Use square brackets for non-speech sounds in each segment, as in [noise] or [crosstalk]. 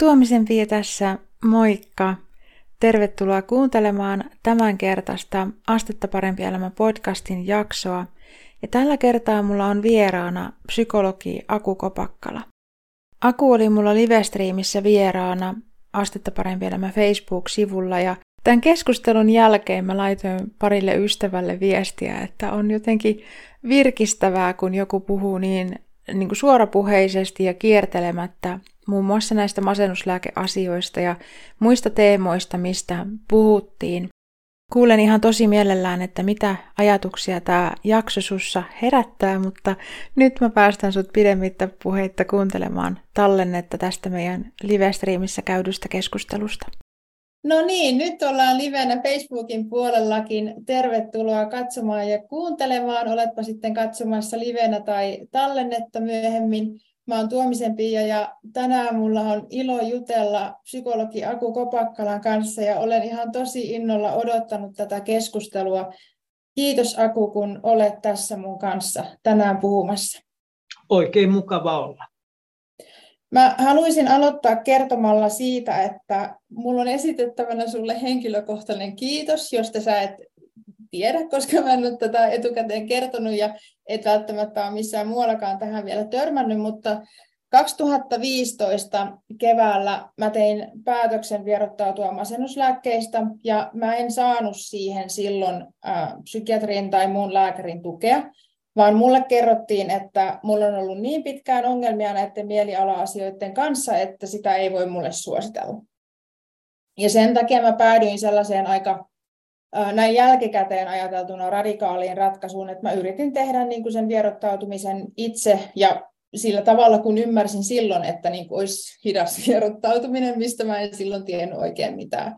Tuomisen Pia tässä, moikka! Tervetuloa kuuntelemaan tämän kertaista Astetta parempi elämä podcastin jaksoa. Ja tällä kertaa mulla on vieraana psykologi Aku Kopakkala. Aku oli mulla livestriimissä vieraana Astetta parempi elämä Facebook-sivulla ja tämän keskustelun jälkeen mä laitoin parille ystävälle viestiä, että on jotenkin virkistävää, kun joku puhuu niin, niin kuin suorapuheisesti ja kiertelemättä muun muassa näistä masennuslääkeasioista ja muista teemoista, mistä puhuttiin. Kuulen ihan tosi mielellään, että mitä ajatuksia tämä jakso sussa herättää, mutta nyt mä päästän sut pidemmittä puheitta kuuntelemaan tallennetta tästä meidän live-striimissä käydystä keskustelusta. No niin, nyt ollaan livenä Facebookin puolellakin. Tervetuloa katsomaan ja kuuntelemaan. Oletpa sitten katsomassa livenä tai tallennetta myöhemmin. Mä oon Tuomisen Pia ja tänään mulla on ilo jutella psykologi Aku Kopakkalan kanssa ja olen ihan tosi innolla odottanut tätä keskustelua. Kiitos Aku, kun olet tässä mun kanssa tänään puhumassa. Oikein mukava olla. Mä haluaisin aloittaa kertomalla siitä, että mulla on esitettävänä sulle henkilökohtainen kiitos, josta sä et tiedä, koska mä en ole tätä etukäteen kertonut ja et välttämättä ole missään muuallakaan tähän vielä törmännyt, mutta 2015 keväällä mä tein päätöksen vierottautua masennuslääkkeistä ja mä en saanut siihen silloin äh, psykiatrin tai muun lääkärin tukea, vaan mulle kerrottiin, että mulla on ollut niin pitkään ongelmia näiden mieliala-asioiden kanssa, että sitä ei voi mulle suositella. Ja sen takia mä päädyin sellaiseen aika näin jälkikäteen ajateltuna radikaaliin ratkaisuun, että mä yritin tehdä niin kuin sen vierottautumisen itse ja sillä tavalla, kun ymmärsin silloin, että niin kuin olisi hidas [laughs] vierottautuminen, mistä mä en silloin tiennyt oikein mitään.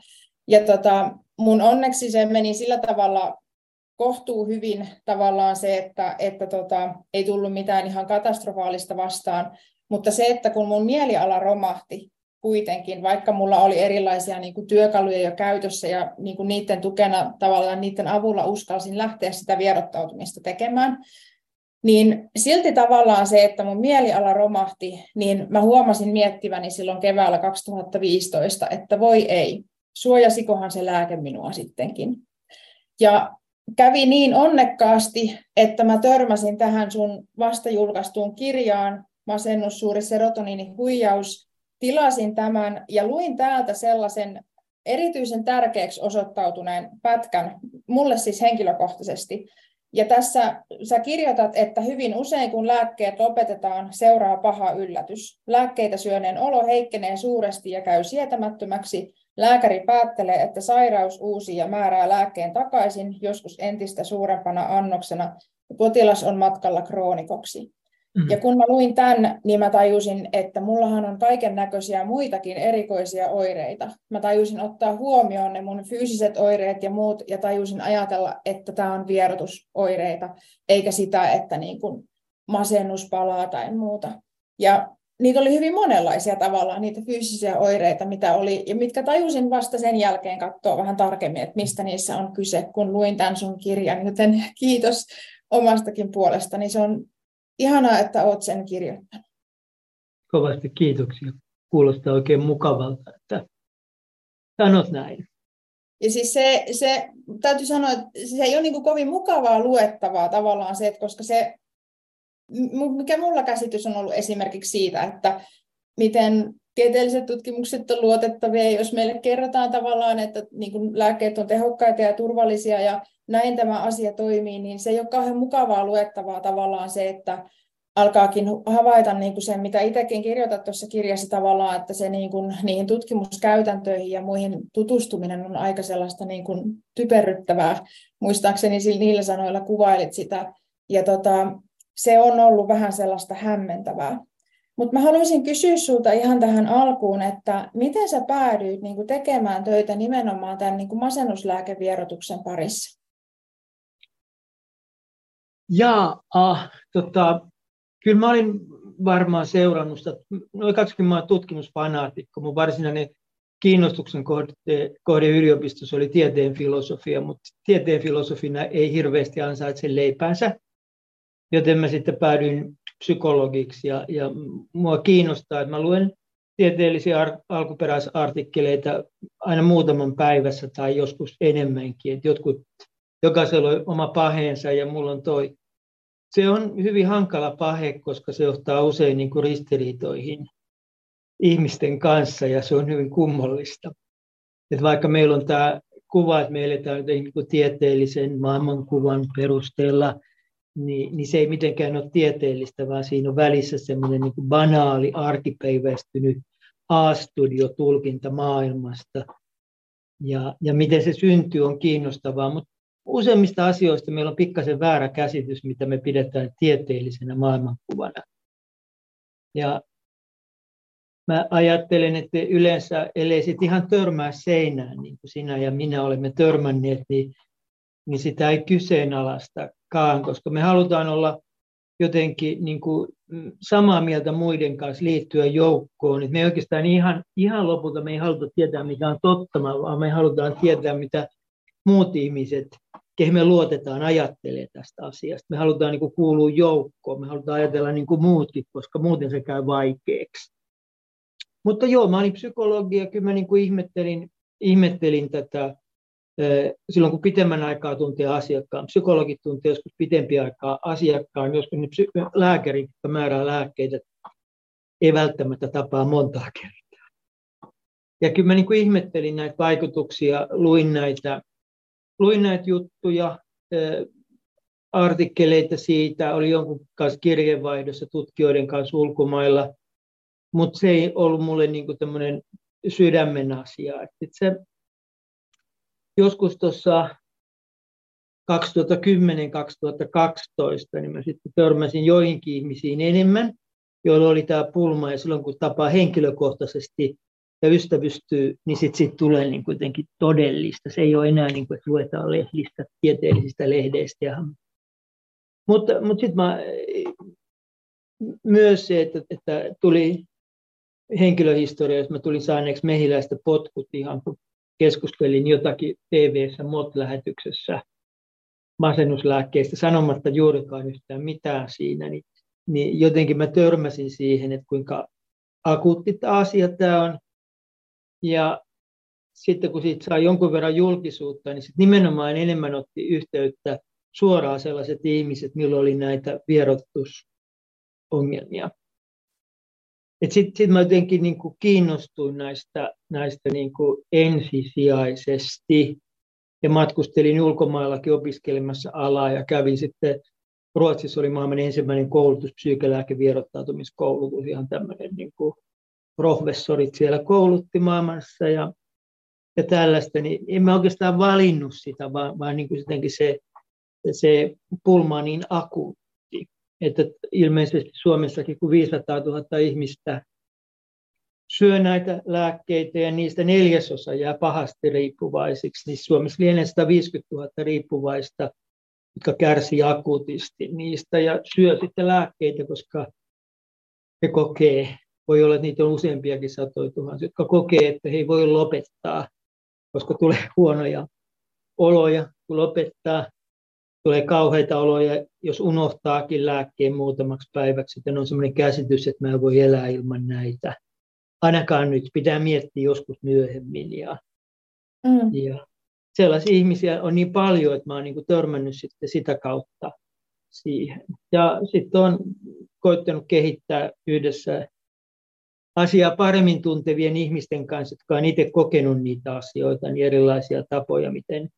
Ja tota, mun onneksi se meni sillä tavalla kohtuu hyvin tavallaan se, että, että tota, ei tullut mitään ihan katastrofaalista vastaan, mutta se, että kun mun mieliala romahti, kuitenkin, vaikka mulla oli erilaisia niin kuin työkaluja jo käytössä ja niin kuin niiden tukena tavallaan niiden avulla uskalsin lähteä sitä vierottautumista tekemään, niin silti tavallaan se, että mun mieliala romahti, niin mä huomasin miettiväni silloin keväällä 2015, että voi ei, suojasikohan se lääke minua sittenkin. Ja kävi niin onnekkaasti, että mä törmäsin tähän sun vasta julkaistuun kirjaan, Masennus, suuri serotoniini, huijaus, tilasin tämän ja luin täältä sellaisen erityisen tärkeäksi osoittautuneen pätkän, mulle siis henkilökohtaisesti. Ja tässä sä kirjoitat, että hyvin usein kun lääkkeet lopetetaan, seuraa paha yllätys. Lääkkeitä syöneen olo heikkenee suuresti ja käy sietämättömäksi. Lääkäri päättelee, että sairaus uusi ja määrää lääkkeen takaisin, joskus entistä suurempana annoksena. Potilas on matkalla kroonikoksi. Mm. Ja kun mä luin tämän, niin mä tajusin, että mullahan on kaiken näköisiä muitakin erikoisia oireita. Mä tajusin ottaa huomioon ne mun fyysiset oireet ja muut, ja tajusin ajatella, että tämä on vierotusoireita, eikä sitä, että niin kuin masennus palaa tai muuta. Ja niitä oli hyvin monenlaisia tavallaan, niitä fyysisiä oireita, mitä oli, ja mitkä tajusin vasta sen jälkeen katsoa vähän tarkemmin, että mistä niissä on kyse, kun luin tämän sun kirjan, joten kiitos omastakin puolestani. Se on Ihanaa, että olet sen kirjoittanut. Kovasti kiitoksia. Kuulostaa oikein mukavalta, että sanot näin. Ja siis se, se täytyy sanoa, että se ei ole niin kuin kovin mukavaa luettavaa tavallaan se, että koska se, mikä mulla käsitys on ollut esimerkiksi siitä, että miten tieteelliset tutkimukset on luotettavia, jos meille kerrotaan tavallaan, että niin kuin lääkkeet on tehokkaita ja turvallisia ja näin tämä asia toimii, niin se ei ole kauhean mukavaa luettavaa tavallaan se, että alkaakin havaita niin kuin sen, mitä itsekin kirjoitat tuossa kirjassa tavallaan, että se niin kuin, niihin tutkimuskäytäntöihin ja muihin tutustuminen on aika sellaista niin kuin typerryttävää. Muistaakseni niillä sanoilla kuvailit sitä. Ja tota, se on ollut vähän sellaista hämmentävää. Mutta mä haluaisin kysyä sinulta ihan tähän alkuun, että miten sä päädyit niin kuin tekemään töitä nimenomaan tämän niin kuin masennuslääkevierotuksen parissa? Ja ah, tota, kyllä mä olin varmaan seurannut sitä, noin 20 tutkimusfanaatikko, mun varsinainen kiinnostuksen kohde, kohde yliopistossa oli tieteen filosofia, mutta tieteen filosofina ei hirveästi ansaitse leipänsä, joten mä sitten päädyin psykologiksi ja, ja mua kiinnostaa, että mä luen tieteellisiä alkuperäisartikkeleita aina muutaman päivässä tai joskus enemmänkin. Et jotkut, jokaisella on oma paheensa ja mulla on toi. Se on hyvin hankala pahe, koska se johtaa usein niin kuin ristiriitoihin ihmisten kanssa ja se on hyvin kummallista. Et vaikka meillä on tämä kuva, että me eletään niin kuin tieteellisen maailmankuvan perusteella, niin, niin se ei mitenkään ole tieteellistä, vaan siinä on välissä semmoinen niin kuin banaali, arkipäiväistynyt A-studio-tulkinta maailmasta. Ja, ja miten se syntyy on kiinnostavaa, mutta useimmista asioista meillä on pikkasen väärä käsitys, mitä me pidetään tieteellisenä maailmankuvana. Ja mä ajattelen, että yleensä, ellei sit ihan törmää seinään, niin kuin sinä ja minä olemme törmänneet, niin, niin sitä ei kyseenalaistakaan, koska me halutaan olla jotenkin niin kuin samaa mieltä muiden kanssa liittyä joukkoon. Et me ei oikeastaan ihan, ihan lopulta me ei haluta tietää, mikä on totta, vaan me halutaan tietää, mitä muut ihmiset, kehen me luotetaan, ajattelee tästä asiasta. Me halutaan niin kuin kuulua joukkoon, me halutaan ajatella niin kuin muutkin, koska muuten se käy vaikeaksi. Mutta joo, mä olin psykologi ja kyllä mä niin kuin ihmettelin, ihmettelin tätä silloin, kun pitemmän aikaa tuntee asiakkaan. Psykologit tuntee joskus pitempi aikaa asiakkaan, joskus ne psy- lääkärit, jotka määrää lääkkeitä, ei välttämättä tapaa montaa kertaa. Ja kyllä mä niin kuin ihmettelin näitä vaikutuksia, luin näitä, luin näitä juttuja, artikkeleita siitä, oli jonkun kanssa kirjeenvaihdossa tutkijoiden kanssa ulkomailla, mutta se ei ollut mulle niin tämmöinen sydämen asia. Et se, joskus tuossa 2010-2012, niin mä sitten törmäsin joihinkin ihmisiin enemmän, joilla oli tämä pulma, ja silloin kun tapaa henkilökohtaisesti ja ystävystyy, niin sitten sit tulee niin kuitenkin todellista. Se ei ole enää niin kuin, että luetaan lehdistä, tieteellisistä lehdeistä. Ja... Mutta, mutta sitten mä, myös se, että, että tuli henkilöhistoriassa, mä tulin saaneeksi mehiläistä potkut ihan kun keskustelin jotakin TV-ssä MOT-lähetyksessä masennuslääkkeistä sanomatta juurikaan yhtään mitään siinä, niin, niin jotenkin mä törmäsin siihen, että kuinka akuutti asia tämä on. Ja sitten kun siitä saa jonkun verran julkisuutta, niin sit nimenomaan enemmän otti yhteyttä suoraan sellaiset ihmiset, millä oli näitä vierottusongelmia. Sitten sit mä jotenkin niin kuin kiinnostuin näistä, näistä niin kuin ensisijaisesti ja matkustelin ulkomaillakin opiskelemassa alaa ja kävin sitten, Ruotsissa oli maailman ensimmäinen koulutus, psykolääkevierottautumiskoulutus, ihan tämmöinen niin kuin professorit siellä koulutti maailmassa ja, ja tällaista, niin en mä oikeastaan valinnut sitä, vaan, vaan niin kuin se, se pulma on niin akuutti että ilmeisesti Suomessakin kun 500 000 ihmistä syö näitä lääkkeitä ja niistä neljäsosa jää pahasti riippuvaisiksi, niin Suomessa lienee 150 000 riippuvaista, jotka kärsii akuutisti niistä ja syö sitten lääkkeitä, koska he kokee, voi olla, että niitä on useampiakin satoja tuhansia, jotka kokee, että he ei voi lopettaa, koska tulee [laughs] huonoja oloja, kun lopettaa, tulee kauheita oloja, jos unohtaakin lääkkeen muutamaksi päiväksi, sitten on sellainen käsitys, että mä en voi elää ilman näitä. Ainakaan nyt, pitää miettiä joskus myöhemmin. Ja, mm. ja sellaisia ihmisiä on niin paljon, että mä oon niin törmännyt sitten sitä kautta siihen. Ja sitten on koittanut kehittää yhdessä asiaa paremmin tuntevien ihmisten kanssa, jotka on itse kokenut niitä asioita, niin erilaisia tapoja, miten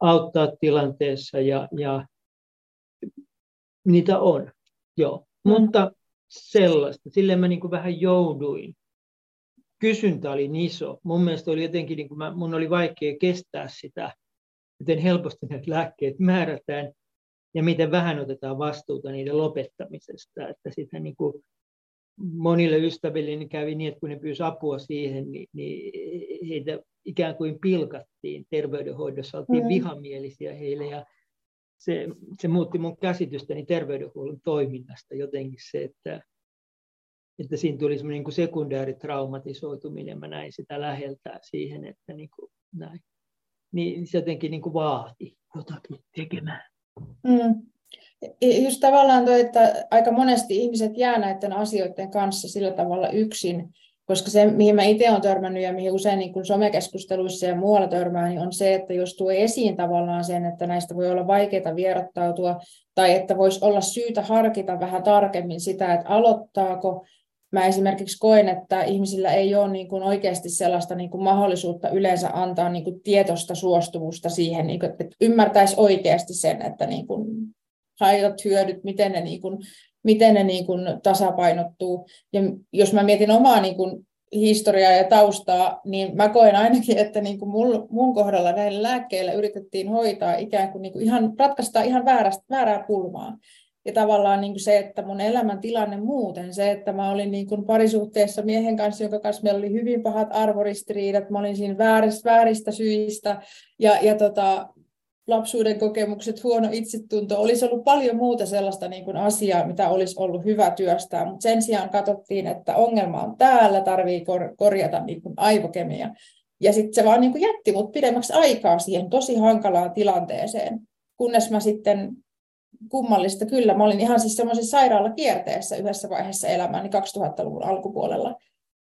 auttaa tilanteessa ja, ja niitä on, joo. Mm. Mutta sellaista, sille mä niin kuin vähän jouduin. Kysyntä oli niin iso. Mun mielestä oli jotenkin, niin kuin mä, mun oli vaikea kestää sitä, miten helposti näitä lääkkeet määrätään ja miten vähän otetaan vastuuta niiden lopettamisesta. Että sitä niin kuin monille ystäville niin kävi niin, että kun ne pyysivät apua siihen, niin, niin heitä ikään kuin pilkattiin terveydenhoidossa, oltiin mm. vihamielisiä heille ja se, se muutti mun käsitystäni terveydenhuollon toiminnasta jotenkin se, että, että siinä tuli semmoinen niin sekundääritraumatisoituminen, mä näin sitä läheltä siihen, että niin kuin näin. Niin se jotenkin niin kuin vaati jotakin tekemään. Mm. Just tavallaan tuo, että aika monesti ihmiset jää näiden asioiden kanssa sillä tavalla yksin, Koska se, mihin mä itse olen törmännyt ja mihin usein niin somekeskusteluissa ja muualla törmää, niin on se, että jos tuo esiin tavallaan sen, että näistä voi olla vaikeaa vierottautua, tai että voisi olla syytä harkita vähän tarkemmin sitä, että aloittaako. Mä esimerkiksi koen, että ihmisillä ei ole niin kuin oikeasti sellaista niin kuin mahdollisuutta yleensä antaa niin kuin tietoista suostumusta siihen, niin kuin, että ymmärtäisi oikeasti sen, että niin kuin haitat, hyödyt, miten ne, niin kuin, miten ne niin kuin tasapainottuu. Ja jos mä mietin omaa niin kuin historiaa ja taustaa, niin mä koen ainakin, että niin kuin mun, mun kohdalla näillä lääkkeillä yritettiin hoitaa ikään kuin, niin kuin ihan, ratkaista ihan väärästä, väärää pulmaa. Ja tavallaan niin kuin se, että mun elämäntilanne muuten, se, että mä olin niin kuin parisuhteessa miehen kanssa, jonka kanssa meillä oli hyvin pahat arvoristiriidat, mä olin siinä vääristä, vääristä syistä, ja, ja tota, lapsuuden kokemukset, huono itsetunto, olisi ollut paljon muuta sellaista niin kuin asiaa, mitä olisi ollut hyvä työstää, mutta sen sijaan katsottiin, että ongelma on täällä, tarvii kor- korjata niin kuin aivokemia. Ja sitten se vaan niin kuin jätti mut pidemmäksi aikaa siihen tosi hankalaan tilanteeseen, kunnes mä sitten kummallista kyllä. Mä olin ihan siis semmoisessa sairaalakierteessä yhdessä vaiheessa elämääni 2000-luvun alkupuolella.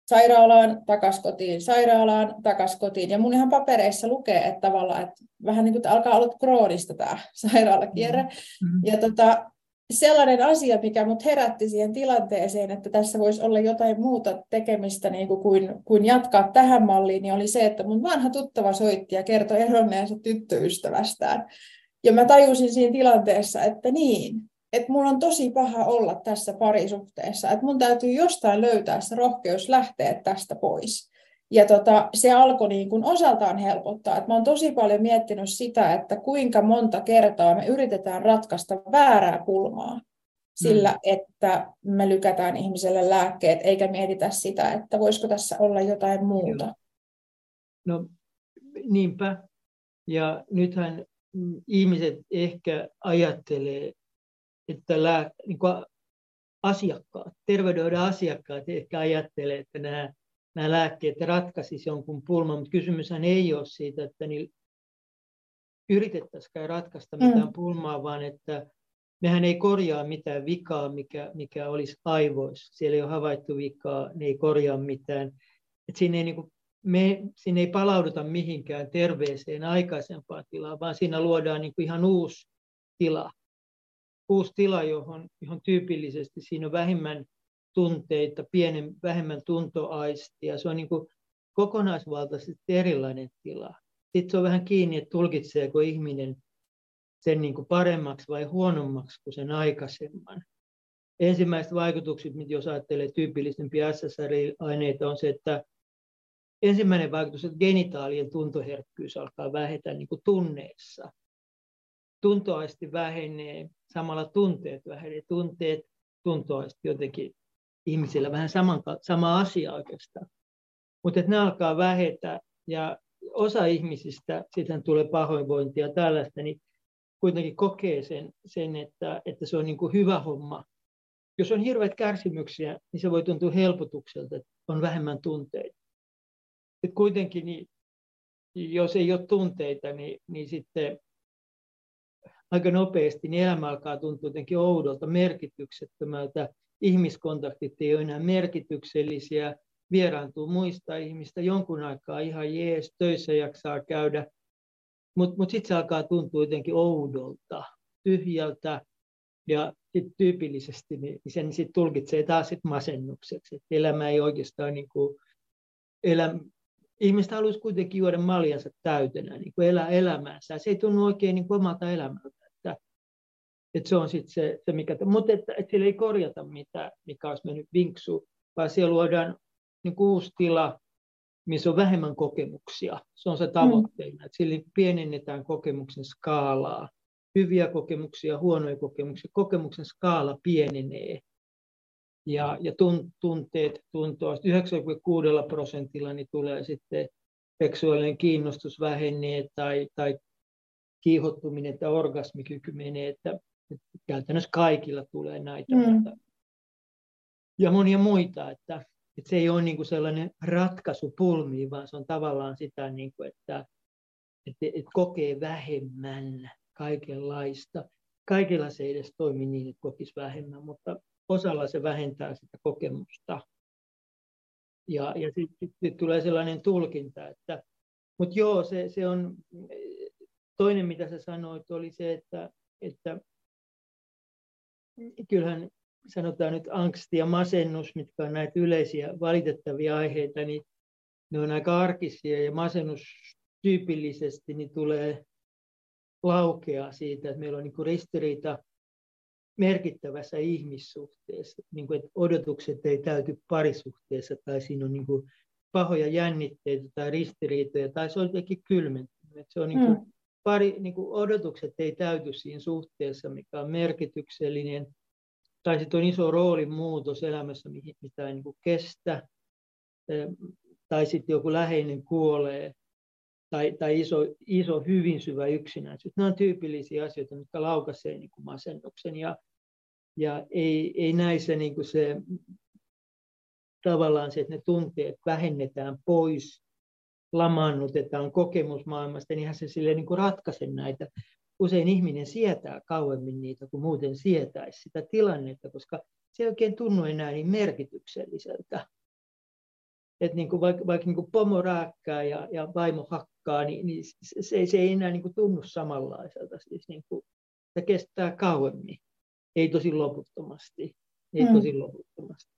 Sairaalaan, takas kotiin, sairaalaan, takas kotiin. Ja mun ihan papereissa lukee, että tavallaan, että vähän niin kuin alkaa olla kroonista tämä [laughs] sairaalakierre. Mm-hmm. Ja tota, sellainen asia, mikä mut herätti siihen tilanteeseen, että tässä voisi olla jotain muuta tekemistä niin kuin, kuin, kuin jatkaa tähän malliin, niin oli se, että mun vanha tuttava soitti ja kertoi eronneensa tyttöystävästään. Ja mä tajusin siinä tilanteessa, että niin, että mulla on tosi paha olla tässä parisuhteessa, että mun täytyy jostain löytää se rohkeus lähteä tästä pois. Ja tota, se alkoi niin kuin osaltaan helpottaa. että mä oon tosi paljon miettinyt sitä, että kuinka monta kertaa me yritetään ratkaista väärää kulmaa sillä, mm. että me lykätään ihmiselle lääkkeet, eikä mietitä sitä, että voisiko tässä olla jotain muuta. No niinpä. Ja nythän ihmiset ehkä ajattelee, että lää, niin kuin asiakkaat, terveydenhoidon asiakkaat ehkä ajattelee, että nämä, nämä lääkkeet ratkaisisivat jonkun pulman, mutta kysymyshän ei ole siitä, että niin yritettäisikään ratkaista mitään mm. pulmaa, vaan että mehän ei korjaa mitään vikaa, mikä, mikä olisi aivoissa. Siellä ei ole havaittu vikaa, ne ei korjaa mitään. Et siinä ei niin kuin me sinne ei palauduta mihinkään terveeseen aikaisempaan tilaan, vaan siinä luodaan niin kuin ihan uusi tila. Uusi tila, johon, johon tyypillisesti siinä on vähemmän tunteita, pienen, vähemmän tuntoaistia. Se on niin kuin kokonaisvaltaisesti erilainen tila. Sitten se on vähän kiinni, että tulkitseeko ihminen sen niin kuin paremmaksi vai huonommaksi kuin sen aikaisemman. Ensimmäiset vaikutukset, jos ajattelee tyypillisempiä SSRI-aineita, on se, että ensimmäinen vaikutus, että genitaalien tuntoherkkyys alkaa vähetä niin kuin tunneissa. Tuntoaisti vähenee, samalla tunteet vähenee. Tunteet, tuntoaisti jotenkin ihmisillä vähän saman, sama asia oikeastaan. Mutta ne alkaa vähetä ja osa ihmisistä, sitten tulee pahoinvointia ja tällaista, niin kuitenkin kokee sen, sen että, että se on niin kuin hyvä homma. Jos on hirveät kärsimyksiä, niin se voi tuntua helpotukselta, että on vähemmän tunteita sitten kuitenkin, niin, jos ei ole tunteita, niin, niin sitten aika nopeasti niin elämä alkaa tuntua jotenkin oudolta, merkityksettömältä. Ihmiskontaktit ei ole enää merkityksellisiä, vieraantuu muista ihmistä jonkun aikaa ihan jees, töissä jaksaa käydä, mutta mut sitten se alkaa tuntua jotenkin oudolta, tyhjältä, ja sit tyypillisesti niin sen sit tulkitsee taas sit masennukseksi, että elämä ei oikeastaan niin kuin, elä, ihmiset haluaisi kuitenkin juoda maljansa täytenä, niin elää elämäänsä. Se ei tunnu oikein niin omalta elämältä. Että, että se on sitten se, se, mikä... Mutta että, että siellä ei korjata mitään, mikä olisi mennyt vinksu, vaan siellä luodaan niin uusi tila, missä on vähemmän kokemuksia. Se on se tavoitteena, mm. että sillä pienennetään kokemuksen skaalaa. Hyviä kokemuksia, huonoja kokemuksia. Kokemuksen skaala pienenee ja, ja tunteet tuntoa. 96 prosentilla niin tulee sitten seksuaalinen kiinnostus vähenee tai, tai kiihottuminen tai orgasmikyky menee, että, että käytännössä kaikilla tulee näitä. Mm. Mutta, ja monia muita, että, että se ei ole niin kuin sellainen ratkaisu pulmiin, vaan se on tavallaan sitä, niin kuin, että, että, että kokee vähemmän kaikenlaista. Kaikilla se ei edes toimi niin, että kokisi vähemmän, mutta osalla se vähentää sitä kokemusta. Ja, ja sitten sit, sit tulee sellainen tulkinta, että, mutta joo, se, se on, toinen mitä sä sanoit oli se, että, että kyllähän sanotaan nyt angsti ja masennus, mitkä on näitä yleisiä valitettavia aiheita, niin ne on aika arkisia ja masennus tyypillisesti niin tulee laukea siitä, että meillä on niin ristiriita merkittävässä ihmissuhteessa, niin kuin, että odotukset ei täyty parisuhteessa tai siinä on niin kuin pahoja jännitteitä tai ristiriitoja tai se on jotenkin kylmentynyt. Se on niin kuin, mm. Pari, niin kuin odotukset ei täyty siinä suhteessa, mikä on merkityksellinen, tai sitten on iso roolin muutos elämässä, mitä ei niin kuin kestä, tai sitten joku läheinen kuolee, tai, tai iso, iso, hyvin syvä yksinäisyys. Nämä on tyypillisiä asioita, jotka laukaisee niin kuin masennuksen. Ja, ja ei, ei näissä niin kuin se tavallaan se, että ne tunteet vähennetään pois, lamaannutetaan kokemusmaailmasta, niin se silleen niin kuin ratkaise näitä. Usein ihminen sietää kauemmin niitä kuin muuten sietäisi sitä tilannetta, koska se ei oikein tunnu enää niin merkitykselliseltä. Että niin kuin vaikka, vaikka niin kuin pomo rääkkää ja, ja vaimo hakkaa, niin, niin se, se ei enää niin kuin tunnu samanlaiselta. Siis niin kuin, se kestää kauemmin, ei tosi loputtomasti. Ei mm. tosi loputtomasti.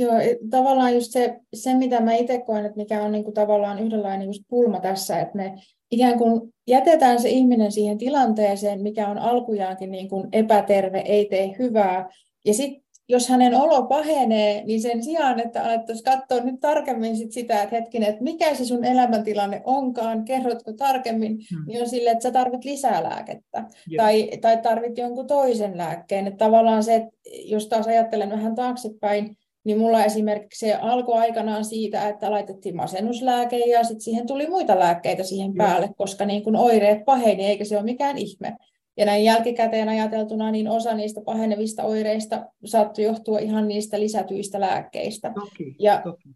Joo, tavallaan just se, se mitä mä itse koen, että mikä on niin kuin tavallaan yhdenlainen just pulma tässä, että me ikään kuin jätetään se ihminen siihen tilanteeseen, mikä on alkujaankin niin kuin epäterve, ei tee hyvää, ja sitten jos hänen olo pahenee, niin sen sijaan, että alettaisiin katsoa nyt tarkemmin sit sitä, että hetkinen, että mikä se sun elämäntilanne onkaan, kerrotko tarkemmin, hmm. niin on sille, että sä tarvit lisää lääkettä tai, tai tarvit jonkun toisen lääkkeen. Että tavallaan se, että jos taas ajattelen vähän taaksepäin, niin mulla esimerkiksi se alkoi aikanaan siitä, että laitettiin masennuslääke ja sitten siihen tuli muita lääkkeitä siihen päälle, koska niin kun oireet paheni, eikä se ole mikään ihme. Ja näin jälkikäteen ajateltuna, niin osa niistä pahenevista oireista saattoi johtua ihan niistä lisätyistä lääkkeistä. Toki, ja toki.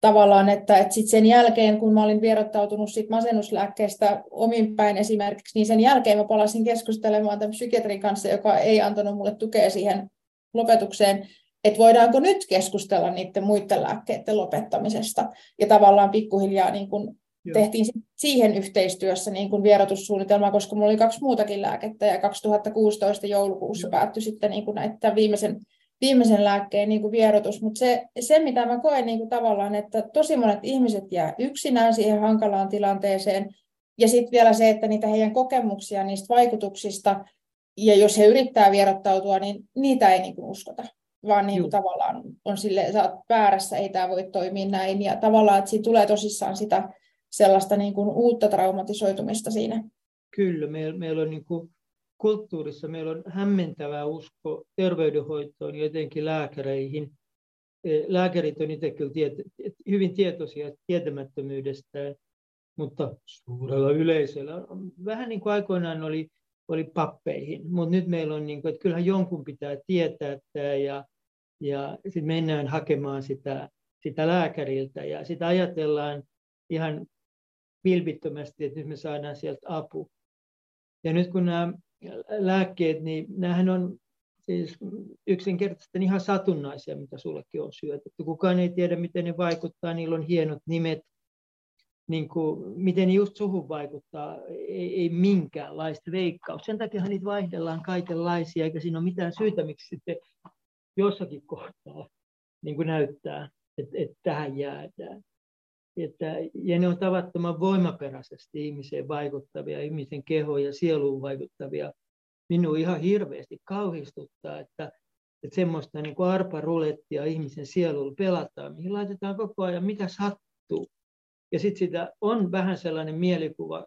tavallaan, että, että sit sen jälkeen, kun mä olin vierottautunut sit masennuslääkkeestä omin päin esimerkiksi, niin sen jälkeen mä palasin keskustelemaan tämän psykiatrin kanssa, joka ei antanut mulle tukea siihen lopetukseen, että voidaanko nyt keskustella niiden muiden lääkkeiden lopettamisesta. Ja tavallaan pikkuhiljaa niin kun Joo. tehtiin siihen yhteistyössä niin kuin vierotussuunnitelma, koska minulla oli kaksi muutakin lääkettä ja 2016 joulukuussa Joo. päättyi sitten niin näitä viimeisen, viimeisen lääkkeen niin vierotus. Mutta se, se, mitä mä koen niin tavallaan, että tosi monet ihmiset jää yksinään siihen hankalaan tilanteeseen ja sitten vielä se, että niitä heidän kokemuksia niistä vaikutuksista ja jos he yrittää vierottautua, niin niitä ei niin uskota vaan niin kuin tavallaan on sille, sä oot väärässä, ei tämä voi toimia näin, ja tavallaan, että siinä tulee tosissaan sitä sellaista niin kuin uutta traumatisoitumista siinä. Kyllä, meillä, meillä on niin kuin kulttuurissa meillä on hämmentävä usko terveydenhoitoon ja jotenkin lääkäreihin. E, lääkärit on itse kyllä tiet, hyvin tietoisia tietämättömyydestä, mutta suurella yleisöllä. Vähän niin kuin aikoinaan oli, oli pappeihin, mutta nyt meillä on, niin kuin, että kyllähän jonkun pitää tietää tämä ja, ja sitten mennään hakemaan sitä, sitä lääkäriltä ja sitä ajatellaan ihan vilpittömästi, että nyt me saadaan sieltä apu. Ja nyt kun nämä lääkkeet, niin nämähän on siis yksinkertaisesti ihan satunnaisia, mitä sullekin on syötetty. Kukaan ei tiedä, miten ne vaikuttaa, niillä on hienot nimet, niin kuin, miten ne just suhun vaikuttaa, ei, ei minkäänlaista veikkaus. Sen takia niitä vaihdellaan kaikenlaisia, eikä siinä ole mitään syytä, miksi sitten jossakin kohtaa niin kuin näyttää, että, että tähän jäädään. Että, ja ne on tavattoman voimaperäisesti ihmiseen vaikuttavia, ihmisen kehoon ja sieluun vaikuttavia. Minua ihan hirveästi kauhistuttaa, että, että semmoista niin kuin arparulettia ihmisen sielulla pelataan, mihin laitetaan koko ajan mitä sattuu. Ja sitten sitä on vähän sellainen mielikuva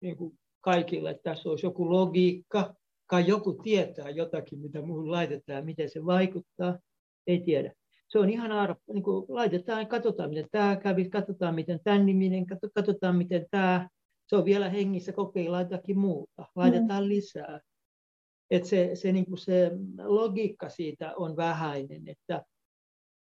niin kuin kaikilla, että tässä olisi joku logiikka, kai joku tietää jotakin, mitä muuhun laitetaan, miten se vaikuttaa, ei tiedä se on ihan arvo, niin kuin laitetaan, katsotaan miten tämä kävi, katsotaan miten tämän niminen, katsotaan miten tämä, se on vielä hengissä, kokeillaan jotakin muuta, laitetaan mm. lisää. Et se, se, niin kuin se logiikka siitä on vähäinen, että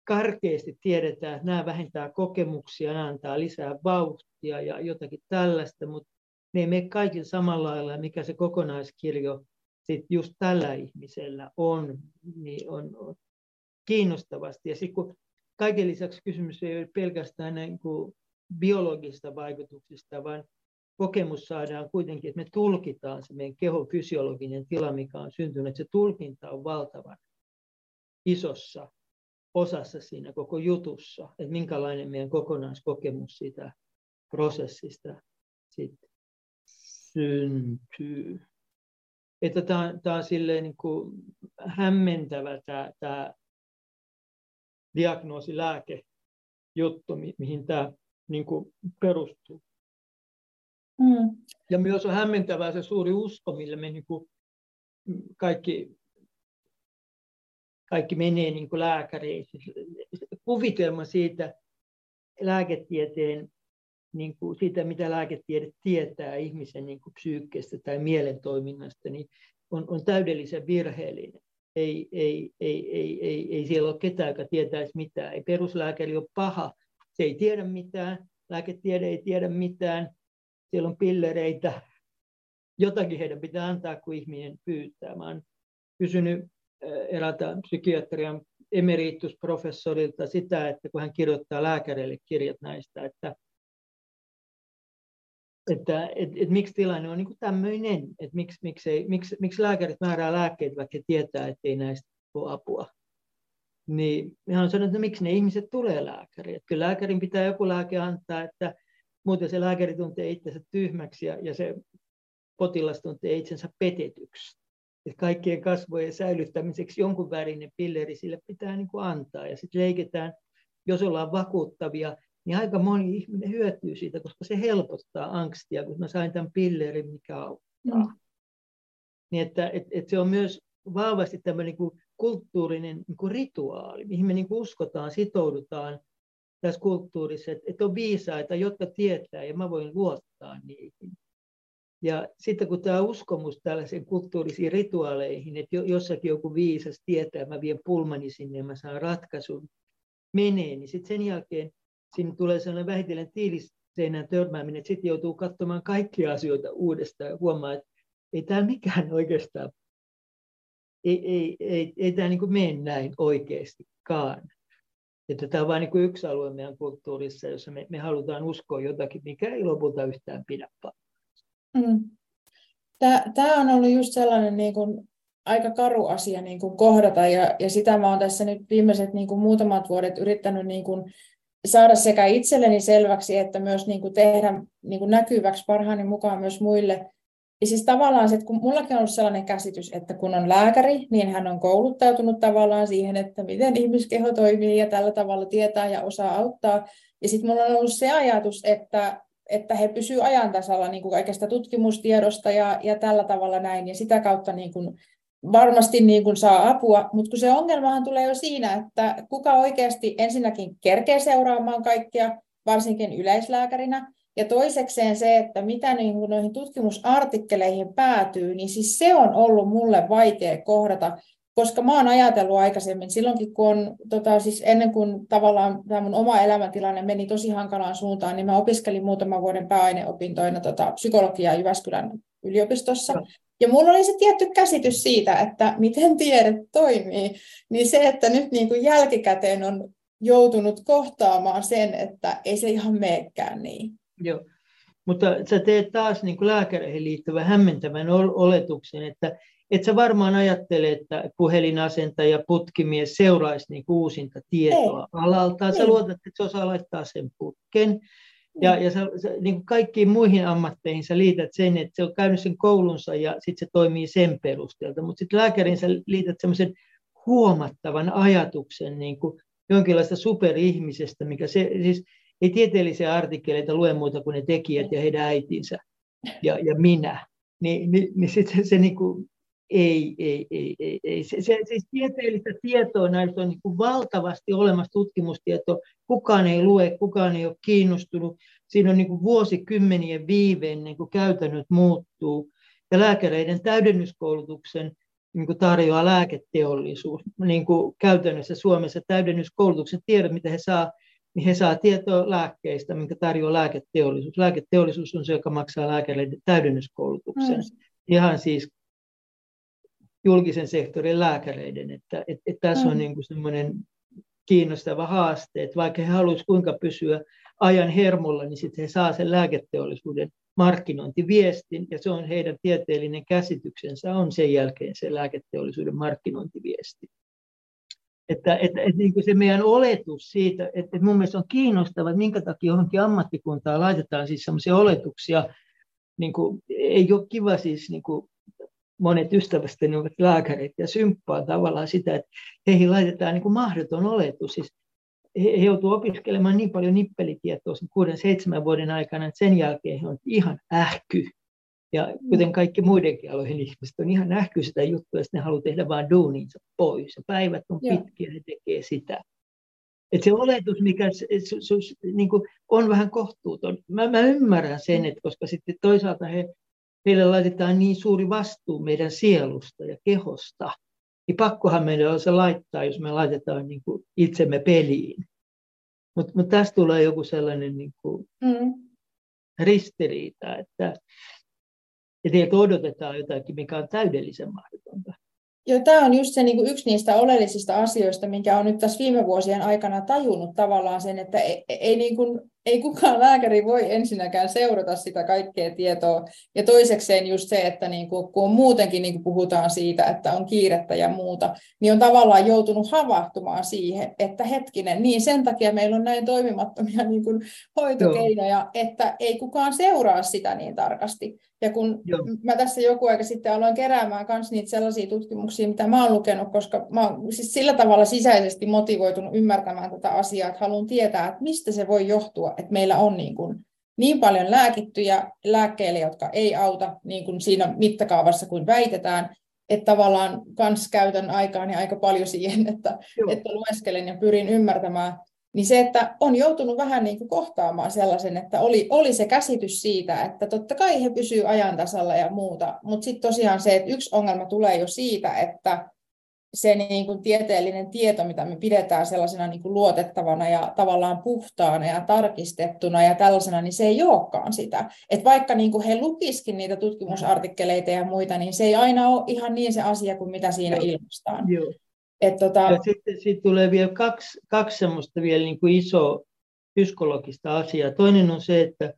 karkeasti tiedetään, että nämä vähentää kokemuksia, nämä antaa lisää vauhtia ja jotakin tällaista, mutta ne ei mene kaikilla samalla lailla, mikä se kokonaiskirjo sit just tällä ihmisellä on, niin on, on kiinnostavasti. Ja sitten kun kaiken lisäksi kysymys ei ole pelkästään niin kuin biologista vaikutuksista, vaan kokemus saadaan kuitenkin, että me tulkitaan se meidän kehon fysiologinen tila, mikä on syntynyt. Se tulkinta on valtavan isossa osassa siinä koko jutussa, että minkälainen meidän kokonaiskokemus siitä prosessista sitten syntyy. Että tämä on, tämä on silleen niin kuin hämmentävä tämä, tämä diagnoosilääkejuttu, mihin tämä niin kuin perustuu. Mm. Ja myös on hämmentävää se suuri usko, millä me niin kuin kaikki, kaikki menee niin kuin lääkäriin. Kuvitelma siitä lääketieteen, niin kuin siitä mitä lääketiede tietää ihmisen niin kuin psyykkeestä tai mielentoiminnasta, niin on, on täydellisen virheellinen. Ei, ei, ei, ei, ei, ei siellä ole ketään, joka tietäisi mitään. Ei peruslääkäri ole paha, se ei tiedä mitään, lääketiede ei tiedä mitään, siellä on pillereitä, jotakin heidän pitää antaa, kun ihminen pyytää. Mä olen kysynyt eräältä psykiatrian emeritusprofessorilta sitä, että kun hän kirjoittaa lääkäreille kirjat näistä, että, että et, et, miksi tilanne on niin tämmöinen, että miksi, miksi, miksi, miksi lääkärit määrää lääkkeitä, vaikka he tietää, että ei näistä ole apua. Niin on sanonut, että miksi ne ihmiset tulee lääkäriin. Että kyllä lääkärin pitää joku lääke antaa, että Muuten se lääkäri tuntee itsensä tyhmäksi ja, ja se potilas tuntee itsensä petetyksi. Et kaikkien kasvojen säilyttämiseksi jonkun värinen pilleri sille pitää niin kuin antaa. Ja sitten leiketään, jos ollaan vakuuttavia, niin aika moni ihminen hyötyy siitä, koska se helpottaa angstia, kun mä sain tämän pillerin, mikä auttaa. Mm. Niin että et, et se on myös vahvasti tämmöinen niin kuin kulttuurinen niin kuin rituaali, mihin me niin kuin uskotaan, sitoudutaan tässä kulttuurissa, että, että on viisaita, jotka tietää ja mä voin luottaa niihin. Ja sitten kun tämä uskomus tällaisiin kulttuurisiin rituaaleihin, että jossakin joku viisas tietää, mä vien pulmani sinne ja mä saan ratkaisun, menee, niin sitten sen jälkeen siinä tulee sellainen vähitellen tiiliseinän törmääminen, että sitten joutuu katsomaan kaikkia asioita uudestaan ja huomaa, että ei tämä mikään oikeastaan, ei, ei, ei, ei tämä niin mene näin oikeastikaan. Että tämä on vain niin yksi alue meidän kulttuurissa, jossa me, me halutaan uskoa jotakin, mikä ei lopulta yhtään pidä mm. Tämä on ollut just sellainen niin kuin aika karu asia niin kuin kohdata, ja, ja sitä olen tässä nyt viimeiset niin kuin muutamat vuodet yrittänyt niin kuin saada sekä itselleni selväksi, että myös niin kuin tehdä niin kuin näkyväksi parhaani mukaan myös muille ja siis tavallaan se, että kun mullakin on ollut sellainen käsitys, että kun on lääkäri, niin hän on kouluttautunut tavallaan siihen, että miten ihmiskeho toimii ja tällä tavalla tietää ja osaa auttaa. Ja sitten mulla on ollut se ajatus, että, että he pysyvät ajan tasalla niin kuin kaikesta tutkimustiedosta ja, ja tällä tavalla näin. Ja sitä kautta niin kuin varmasti niin kuin saa apua, mutta kun se ongelmahan tulee jo siinä, että kuka oikeasti ensinnäkin kerkee seuraamaan kaikkea, varsinkin yleislääkärinä, ja toisekseen se, että mitä niin kuin noihin tutkimusartikkeleihin päätyy, niin siis se on ollut mulle vaikea kohdata, koska mä oon ajatellut aikaisemmin, silloinkin kun on, tota, siis ennen kuin tavallaan tämä mun oma elämäntilanne meni tosi hankalaan suuntaan, niin mä opiskelin muutaman vuoden pääaineopintoina tota, psykologiaa Jyväskylän yliopistossa. Ja mulla oli se tietty käsitys siitä, että miten tiede toimii, niin se, että nyt niin kuin jälkikäteen on joutunut kohtaamaan sen, että ei se ihan meekään niin. Joo. Mutta sä teet taas niin kuin lääkäreihin liittyvän hämmentävän oletuksen, että et sä varmaan ajattele, että puhelinasentaja, putkimies seuraisi niin uusinta tietoa Ei. alalta. Sä Ei. luotat, että se osaa laittaa sen putken. Ja, ja sä, sä, niin kuin kaikkiin muihin ammatteihin sä liität sen, että se on käynyt sen koulunsa ja sitten se toimii sen perusteelta. Mutta sitten lääkärin sä liität semmoisen huomattavan ajatuksen niin kuin jonkinlaista superihmisestä, mikä se, siis ei tieteellisiä artikkeleita lue muuta kuin ne tekijät ja heidän äitinsä ja, ja minä. Ni, niin, niin sitten se, se niin kuin, ei, ei, ei, ei, ei. Se, se, siis tieteellistä tietoa näistä on niin kuin valtavasti olemassa tutkimustietoa. Kukaan ei lue, kukaan ei ole kiinnostunut. Siinä on niin kuin vuosikymmenien viiveen ennen kuin käytännöt muuttuu. Ja lääkäreiden täydennyskoulutuksen niin kuin tarjoaa lääketeollisuus. Niin kuin käytännössä Suomessa täydennyskoulutuksen tiedot, mitä he saavat niin he saa tietoa lääkkeistä, minkä tarjoaa lääketeollisuus. Lääketeollisuus on se, joka maksaa lääkäreiden täydennyskoulutuksen. Mm. Ihan siis julkisen sektorin lääkäreiden. Että, et, et tässä on niin semmoinen kiinnostava haaste, että vaikka he haluaisivat kuinka pysyä ajan hermolla, niin sitten he saa sen lääketeollisuuden markkinointiviestin, ja se on heidän tieteellinen käsityksensä, on sen jälkeen se lääketeollisuuden markkinointiviesti. Että, että, että niin kuin se meidän oletus siitä, että, että mun mielestä on kiinnostavaa, että minkä takia johonkin ammattikuntaan laitetaan siis sellaisia oletuksia, niin kuin, ei ole kiva siis niin kuin monet ystävästäni ovat lääkäreitä ja symppaa tavallaan sitä, että heihin laitetaan niin kuin mahdoton oletus. Siis he, he joutuvat opiskelemaan niin paljon nippelitietoa sen kuuden, seitsemän vuoden aikana, että sen jälkeen he on ihan ähky. Ja kuten kaikki muidenkin aloihin ihmiset on ihan ähky sitä juttua, että ne haluaa tehdä vain duuninsa pois. Ja päivät on pitkiä, he tekee sitä. Et se oletus, mikä niin kuin on vähän kohtuuton. Mä, mä ymmärrän sen, että koska sitten toisaalta he, heille laitetaan niin suuri vastuu meidän sielusta ja kehosta, niin pakkohan meidän on se laittaa, jos me laitetaan niin kuin itsemme peliin. Mutta mut tästä tulee joku sellainen niin kuin mm. ristiriita, että, että odotetaan jotakin, mikä on täydellisen mahdotonta. Joo, tämä on just se niin kuin yksi niistä oleellisista asioista, minkä on nyt tässä viime vuosien aikana tajunnut tavallaan sen, että ei, ei, niin kuin, ei kukaan lääkäri voi ensinnäkään seurata sitä kaikkea tietoa. Ja toisekseen just se, että niin kuin, kun muutenkin niin kuin puhutaan siitä, että on kiirettä ja muuta, niin on tavallaan joutunut havahtumaan siihen, että hetkinen, niin sen takia meillä on näin toimimattomia niin kuin hoitokeinoja, Joo. että ei kukaan seuraa sitä niin tarkasti. Ja kun Joo. mä tässä joku aika sitten aloin keräämään myös niitä sellaisia tutkimuksia, mitä mä oon lukenut, koska mä oon siis sillä tavalla sisäisesti motivoitunut ymmärtämään tätä asiaa, että haluan tietää, että mistä se voi johtua, että meillä on niin, kuin niin paljon lääkittyjä lääkkeille, jotka ei auta niin kuin siinä mittakaavassa kuin väitetään, että tavallaan kans käytän aikaani aika paljon siihen, että, että lueskelen ja pyrin ymmärtämään niin se, että on joutunut vähän niin kuin kohtaamaan sellaisen, että oli, oli se käsitys siitä, että totta kai he pysyvät ajan tasalla ja muuta, mutta sitten tosiaan se, että yksi ongelma tulee jo siitä, että se niin kuin tieteellinen tieto, mitä me pidetään sellaisena niin kuin luotettavana ja tavallaan puhtaana ja tarkistettuna ja tällaisena, niin se ei olekaan sitä. Et vaikka niin kuin he lukiskin niitä tutkimusartikkeleita ja muita, niin se ei aina ole ihan niin se asia kuin mitä siinä ilmaistaan. Joo. Et tota... Ja sitten sit tulee vielä kaksi, kaksi semmoista vielä niin kuin iso psykologista asiaa. Toinen on se, että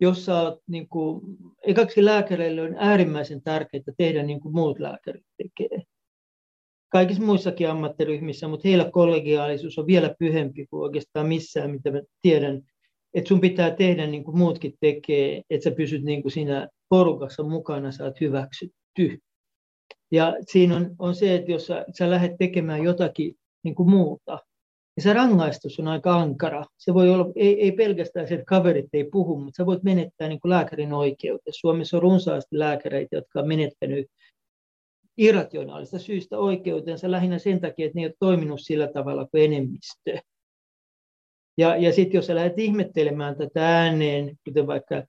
jos sä oot, niin kuin, ekaksi lääkäreille on äärimmäisen tärkeää tehdä niin kuin muut lääkärit tekee. Kaikissa muissakin ammattiryhmissä, mutta heillä kollegiaalisuus on vielä pyhempi kuin oikeastaan missään, mitä mä tiedän. Että sun pitää tehdä niin kuin muutkin tekee, että sä pysyt niin kuin siinä porukassa mukana, sä oot hyväksytty. Ja siinä on, on se, että jos sä, sä lähdet tekemään jotakin niin kuin muuta, niin se rangaistus on aika ankara. Se voi olla, ei, ei pelkästään se, että kaverit ei puhu, mutta sä voit menettää niin kuin lääkärin oikeuteen. Suomessa on runsaasti lääkäreitä, jotka on menettänyt irrationaalista syystä oikeutensa lähinnä sen takia, että ne ei ole toiminut sillä tavalla kuin enemmistö. Ja, ja sitten jos sä lähdet ihmettelemään tätä ääneen, kuten vaikka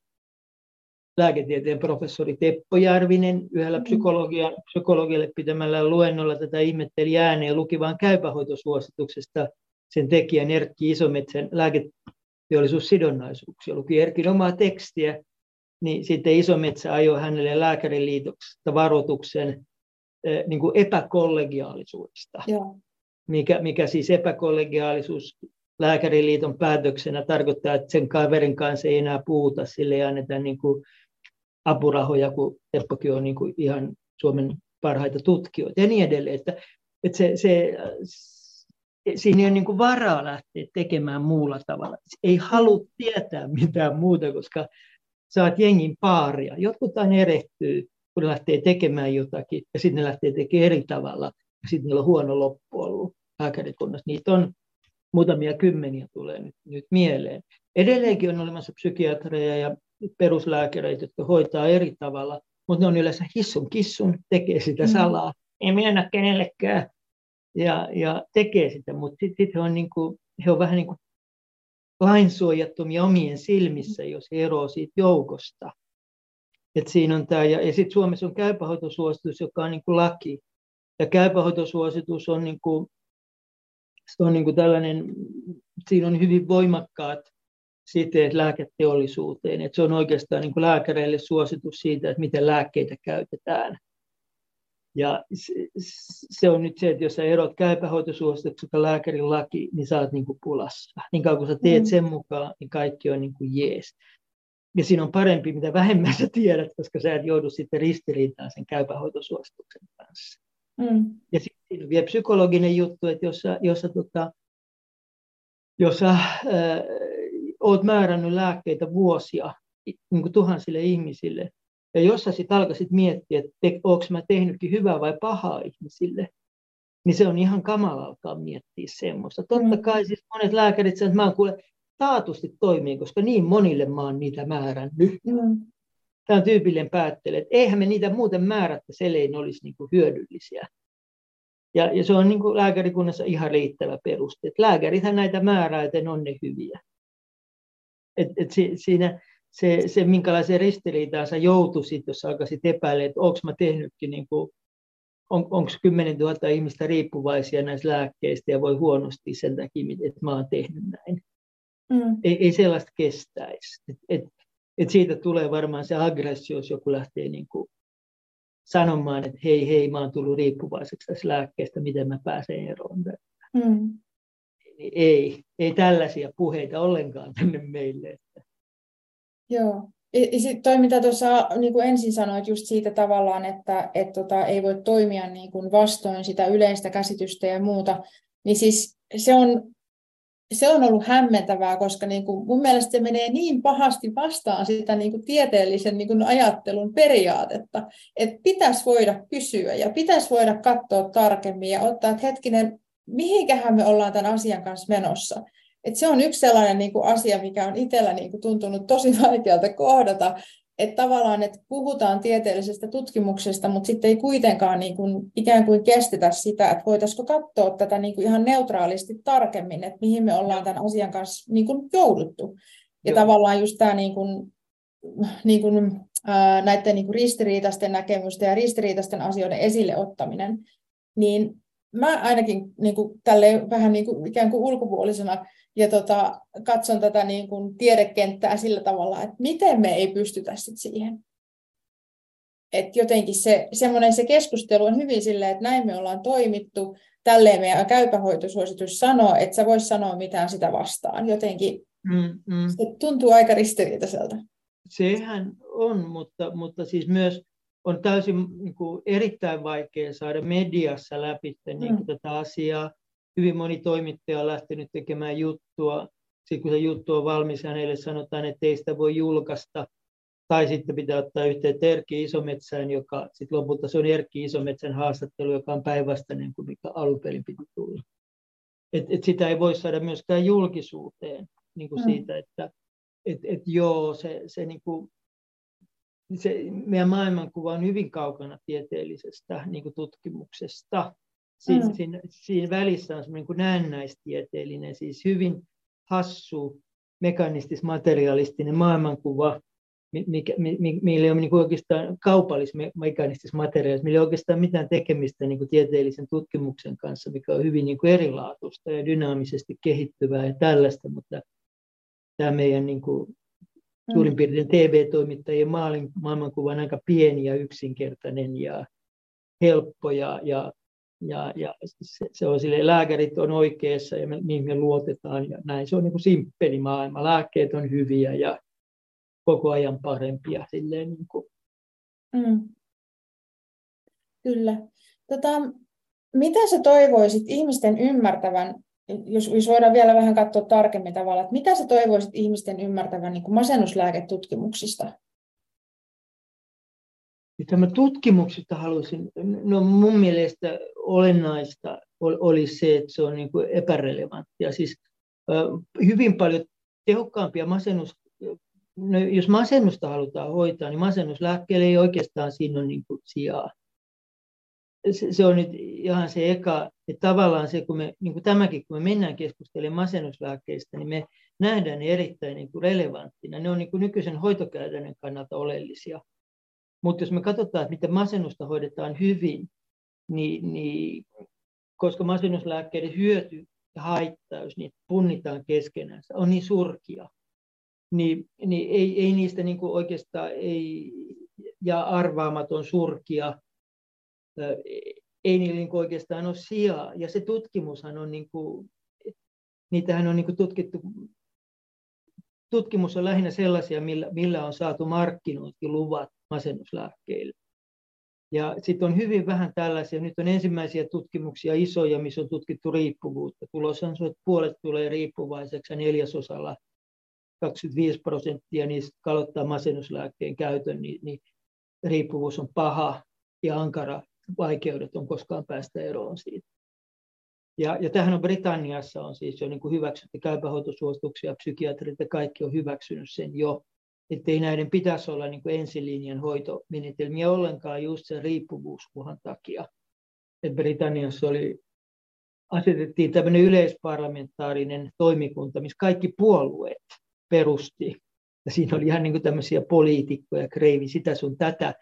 lääketieteen professori Teppo Järvinen yhdellä mm. psykologia, psykologialle pitämällä luennolla tätä ihmetteli ääneen ja luki vain käypähoitosuosituksesta sen tekijän Erkki Isometsän lääketeollisuussidonnaisuuksia. Luki Erkin omaa tekstiä, niin sitten Isometsä ajoi hänelle lääkäriliitoksesta varoituksen eh, niin kuin epäkollegiaalisuudesta. Joo. Mikä, mikä siis epäkollegiaalisuus lääkäriliiton päätöksenä tarkoittaa, että sen kaverin kanssa ei enää puhuta, sille ei anneta niin kuin apurahoja, kun Teppokin on niin kuin ihan Suomen parhaita tutkijoita ja niin edelleen. Että, että se, se, siinä ei ole niin kuin varaa lähteä tekemään muulla tavalla. Ei halua tietää mitään muuta, koska saat jengin paaria. Jotkut aina erehtyy, kun lähtee tekemään jotakin, ja sitten ne lähtee tekemään eri tavalla, ja sitten niillä on huono loppu ollut lääkärikunnassa. Niitä on muutamia kymmeniä tulee nyt, nyt mieleen. Edelleenkin on olemassa psykiatreja ja peruslääkäreitä, jotka hoitaa eri tavalla, mutta ne on yleensä hissun kissun, tekee sitä mm. salaa, mm. ei myönnä kenellekään ja, ja tekee sitä, mutta sitten sit he, on niinku, he on vähän niin kuin lainsuojattomia omien silmissä, jos he eroavat siitä joukosta. Et siinä on tämä, ja, ja sitten Suomessa on käypähoitosuositus, joka on niin kuin laki. Ja käypähoitosuositus on, niin kuin, se on niin kuin tällainen, siinä on hyvin voimakkaat siteet lääketeollisuuteen. Että se on oikeastaan niin kuin lääkäreille suositus siitä, että miten lääkkeitä käytetään. Ja se, on nyt se, että jos sä erot käypähoitosuositukset lääkärin laki, niin sä oot niin kuin pulassa. Niin kauan kun sä teet mm. sen mukaan, niin kaikki on niin kuin jees. Ja siinä on parempi, mitä vähemmän sä tiedät, koska sä et joudu sitten ristiriitaan sen käypähoitosuosituksen kanssa. Mm. Ja sitten on vielä psykologinen juttu, että jos sä, jos sä, tota, jos sä äh, oot määrännyt lääkkeitä vuosia niin kuin tuhansille ihmisille, ja jos sä sitten alkaisit miettiä, että te, onko mä tehnytkin hyvää vai pahaa ihmisille, niin se on ihan kamala alkaa miettiä semmoista. Totta mm. kai siis monet lääkärit sanoo, että mä oon kuule taatusti toimii, koska niin monille mä oon niitä määrännyt. Mm. Tämä on tyypillinen päättely, että eihän me niitä muuten määrättä, sellein olisi niin kuin hyödyllisiä. Ja, ja se on niin kuin lääkärikunnassa ihan riittävä peruste. Että lääkärithän näitä määrää, ne on ne hyviä. Et, et si, siinä se, se, minkälaiseen ristiriitaan sä joutuisit, jos alkaisit epäillä, että onko mä tehnytkin, niin kuin, on, onko 10 000 ihmistä riippuvaisia näistä lääkkeistä ja voi huonosti sen takia, että mä oon tehnyt näin. Mm. Ei, ei sellaista kestäisi. Et, et, et siitä tulee varmaan se aggressio, jos joku lähtee niin kuin sanomaan, että hei, hei, mä oon tullut riippuvaiseksi tästä lääkkeestä, miten mä pääsen eroon. Mm. Ei, ei tällaisia puheita ollenkaan tänne meille. Että. Joo. Ja sitten toi, mitä tuossa niin kuin ensin sanoit just siitä tavallaan, että et tota, ei voi toimia niin kuin vastoin sitä yleistä käsitystä ja muuta, niin siis se on se on ollut hämmentävää, koska niin kuin mun mielestä se menee niin pahasti vastaan sitä niin kuin tieteellisen niin kuin ajattelun periaatetta, että pitäisi voida kysyä ja pitäisi voida katsoa tarkemmin ja ottaa, että hetkinen, mihinkähän me ollaan tämän asian kanssa menossa. Et se on yksi sellainen niin kuin asia, mikä on itsellä niin kuin tuntunut tosi vaikealta kohdata, että tavallaan että puhutaan tieteellisestä tutkimuksesta, mutta sitten ei kuitenkaan niin kuin, ikään kuin kestetä sitä, että voitaisiko katsoa tätä niin kuin ihan neutraalisti tarkemmin, että mihin me ollaan tämän asian kanssa niin kuin jouduttu. Ja Joo. tavallaan just tämä niin kuin, niin kuin, ää, näiden niin kuin ristiriitaisten näkemysten ja ristiriitaisten asioiden esille ottaminen, niin mä ainakin niin kuin, tälle vähän niin kuin, ikään kuin ulkopuolisena ja tota, katson tätä niin kuin tiedekenttää sillä tavalla, että miten me ei pystytä sit siihen. Et jotenkin se, semmoinen se keskustelu on hyvin silleen, että näin me ollaan toimittu, tälleen meidän käypähoitosuositus sanoo, että sä vois sanoa mitään sitä vastaan. Jotenkin mm, mm. se tuntuu aika ristiriitaiselta. Sehän on, mutta, mutta siis myös on täysin niin kuin, erittäin vaikea saada mediassa läpi niin kuin, mm. tätä asiaa hyvin moni toimittaja on lähtenyt tekemään juttua. Sitten kun se juttu on valmis, hänelle sanotaan, että ei sitä voi julkaista. Tai sitten pitää ottaa yhteyttä Erkki Isometsään, joka sitten lopulta se on Erkki Isometsän haastattelu, joka on päinvastainen kuin mikä alun perin piti tulla. Et, et sitä ei voi saada myöskään julkisuuteen niin kuin mm. siitä, että et, et joo, se, se, niin kuin, se meidän maailmankuva on hyvin kaukana tieteellisestä niin kuin tutkimuksesta. Siinä, mm. siinä, siinä välissä on semmoinen kuin näennäistieteellinen, siis hyvin hassu, mekanistis-materialistinen maailmankuva, mikä, millä ei ole niin oikeastaan kaupallis-mekanistis materiaalis, millä ei ole oikeastaan mitään tekemistä niin kuin tieteellisen tutkimuksen kanssa, mikä on hyvin niin kuin erilaatuista ja dynaamisesti kehittyvää ja tällaista, mutta tämä meidän niin kuin. Suurin piirtein TV-toimittajien maailmankuva on aika pieni ja yksinkertainen ja helppo ja, ja ja, ja se, se on sille lääkärit on oikeassa ja me, niihin me luotetaan ja näin. Se on niin kuin simppeli maailma. Lääkkeet on hyviä ja koko ajan parempia. Silleen niin kuin. Mm. Kyllä. Tota, mitä sä toivoisit ihmisten ymmärtävän, jos, jos voidaan vielä vähän katsoa tarkemmin tavalla, että mitä sä toivoisit ihmisten ymmärtävän niin kuin masennuslääketutkimuksista? Tämä tutkimuksista halusin, no mun mielestä olennaista olisi se, että se on niin kuin epärelevanttia. Siis hyvin paljon tehokkaampia masennus, no jos masennusta halutaan hoitaa, niin masennuslääkkeelle ei oikeastaan siinä ole niin kuin sijaa. Se, se on nyt ihan se eka, että tavallaan se, kun me, niin kuin tämäkin, kun me mennään keskustelemaan masennuslääkkeistä, niin me nähdään ne erittäin niin kuin relevanttina. Ne on niin kuin nykyisen hoitokäytännön kannalta oleellisia. Mutta jos me katsotaan, että miten masennusta hoidetaan hyvin, niin, niin koska masennuslääkkeiden hyöty ja haitta, jos niitä punnitaan keskenään, on niin surkia, niin, niin ei, ei niistä niin kuin oikeastaan ei, ja arvaamaton surkia, ei niillä niin oikeastaan ole sijaa. Ja se tutkimushan on, niin kuin, niitähän on niin kuin tutkittu, tutkimus on lähinnä sellaisia, millä, millä on saatu markkinointiluvat masennuslääkkeille. Ja sitten on hyvin vähän tällaisia, nyt on ensimmäisiä tutkimuksia isoja, missä on tutkittu riippuvuutta. Tulos on se, että puolet tulee riippuvaiseksi ja neljäsosalla 25 prosenttia niistä kalottaa masennuslääkkeen käytön, niin, niin riippuvuus on paha ja ankara vaikeudet on koskaan päästä eroon siitä. Ja, ja tähän on Britanniassa on siis jo niin kuin hyväksytty käypähoitosuosituksia, psykiatrit ja kaikki on hyväksynyt sen jo, ettei näiden pitäisi olla niin kuin ensilinjan hoitomenetelmiä ollenkaan just sen riippuvuuskuhan takia. Et Britanniassa oli, asetettiin tämmöinen yleisparlamentaarinen toimikunta, missä kaikki puolueet perusti. Ja siinä oli ihan niin kuin tämmöisiä poliitikkoja, kreivi, sitä sun tätä,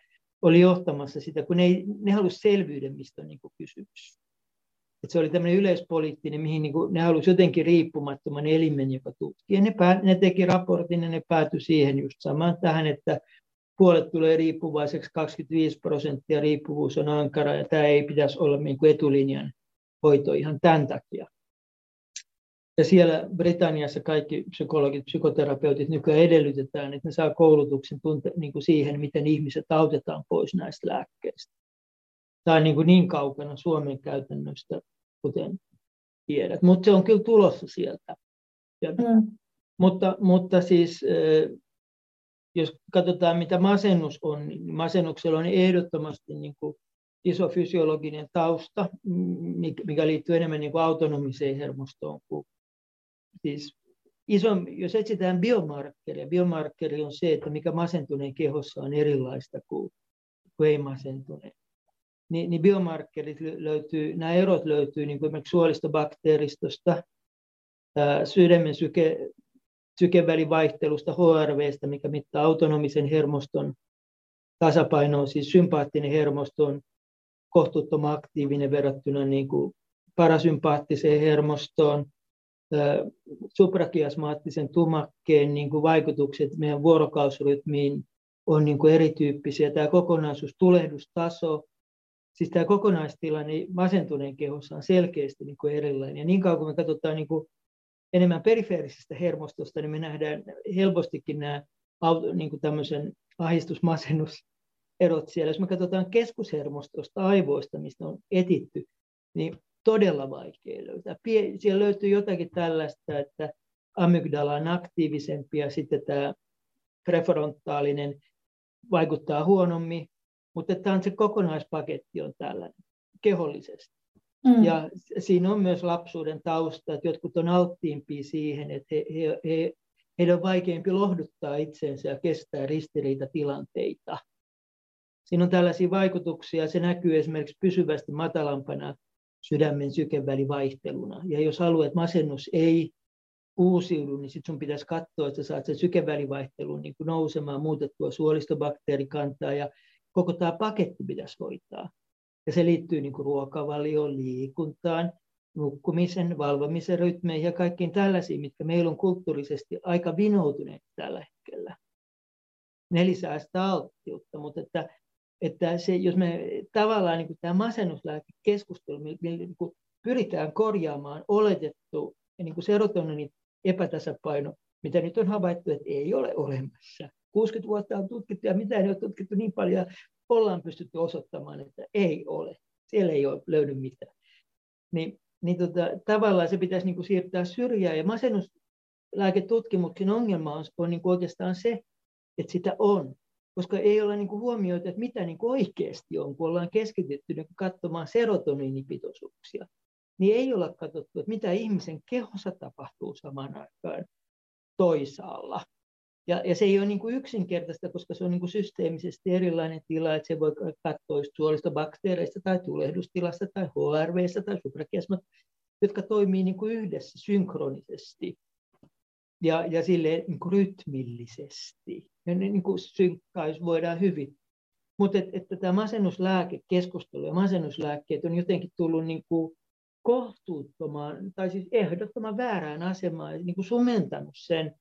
oli johtamassa sitä, kun ne, ei, ne halusi selvyyden, mistä on niin kuin kysymys. Et se oli tämmöinen yleispoliittinen, mihin niin kuin, ne halusi jotenkin riippumattoman elimen, joka tutki. Ja ne, pää, ne teki raportin ja ne päätyi siihen just samaan tähän, että puolet tulee riippuvaiseksi, 25 prosenttia riippuvuus on ankara ja tämä ei pitäisi olla niin kuin etulinjan hoito ihan tämän takia. Ja siellä Britanniassa kaikki psykologit, psykoterapeutit nykyään edellytetään, että ne saa koulutuksen tunte, niin kuin siihen, miten ihmiset autetaan pois näistä lääkkeistä. Tämä on niin, kuin niin kaukana Suomen käytännöstä, kuten tiedät. Mutta se on kyllä tulossa sieltä. Mm. Mutta, mutta siis, jos katsotaan, mitä masennus on, niin masennuksella on ehdottomasti niin kuin iso fysiologinen tausta, mikä liittyy enemmän niin kuin autonomiseen hermostoon kuin siis iso, jos etsitään biomarkkeria, biomarkkeri on se, että mikä masentuneen kehossa on erilaista kuin, kuin ei masentuneen. Ni, niin biomarkkerit löytyy, nämä erot löytyy niin kuin esimerkiksi suolistobakteeristosta, sydämen syke, sykevälivaihtelusta, HRVstä, mikä mittaa autonomisen hermoston tasapainoa, siis sympaattinen hermosto on kohtuuttoman aktiivinen verrattuna niin kuin parasympaattiseen hermostoon, suprakiasmaattisen tumakkeen niin kuin vaikutukset meidän vuorokausrytmiin on niin kuin erityyppisiä. Tämä kokonaisuus, tulehdustaso, siis tämä kokonaistilanne masentuneen kehossa on selkeästi niin kuin erilainen. Ja niin kauan kun me katsotaan niin kuin enemmän perifeerisestä hermostosta, niin me nähdään helpostikin nämä niin kuin tämmöisen ahdistusmasennuserot siellä. Jos me katsotaan keskushermostosta, aivoista, mistä on etitty, niin todella vaikea löytää. Siellä löytyy jotakin tällaista, että amygdala on aktiivisempi ja sitten tämä prefrontaalinen vaikuttaa huonommin, mutta tämä on se kokonaispaketti on tällainen kehollisesti. Mm. Ja siinä on myös lapsuuden tausta, että jotkut on alttiimpia siihen, että he, he, he, heidän on vaikeampi lohduttaa itseensä ja kestää ristiriitatilanteita. Siinä on tällaisia vaikutuksia, se näkyy esimerkiksi pysyvästi matalampana sydämen sykevälivaihteluna. Ja jos haluat, että masennus ei uusiudu, niin sitten sun pitäisi katsoa, että saat sen sykevälivaihtelun niin nousemaan, muutettua suolistobakteerikantaa ja koko tämä paketti pitäisi hoitaa. Ja se liittyy niin ruokavalioon, liikuntaan, nukkumisen, valvomisen rytmeihin ja kaikkiin tällaisiin, mitkä meillä on kulttuurisesti aika vinoutuneet tällä hetkellä. Ne lisää sitä alttiutta, mutta että että se, jos me tavallaan niin kuin tämä masennuslääkekeskustelu, millä niin pyritään korjaamaan oletettu niin kuin serotoninin epätasapaino, mitä nyt on havaittu, että ei ole olemassa. 60 vuotta on tutkittu ja mitä ei ole tutkittu niin paljon, ollaan pystytty osoittamaan, että ei ole. Siellä ei ole löydy mitään. Niin, niin tota, tavallaan se pitäisi niin kuin siirtää syrjään. Ja masennuslääketutkimuksen ongelma on, on niin kuin oikeastaan se, että sitä on koska ei ole niin kuin huomioitu, että mitä niin oikeasti on, kun ollaan keskitytty niin katsomaan serotoniinipitoisuuksia, niin ei olla katsottu, että mitä ihmisen kehossa tapahtuu samaan aikaan toisaalla. Ja, ja se ei ole niin kuin yksinkertaista, koska se on niin kuin systeemisesti erilainen tila, että se voi katsoa suolista bakteereista tai tulehdustilasta tai HRVstä tai suprakiasmat, jotka toimii niin kuin yhdessä synkronisesti ja, ja sille niin kuin rytmillisesti. Ja ne niin kuin voidaan hyvin. Mutta et, että tämä masennuslääkekeskustelu ja masennuslääkkeet on jotenkin tullut niin kuin kohtuuttomaan, tai siis ehdottoman väärään asemaan, niin kuin sumentanut sen,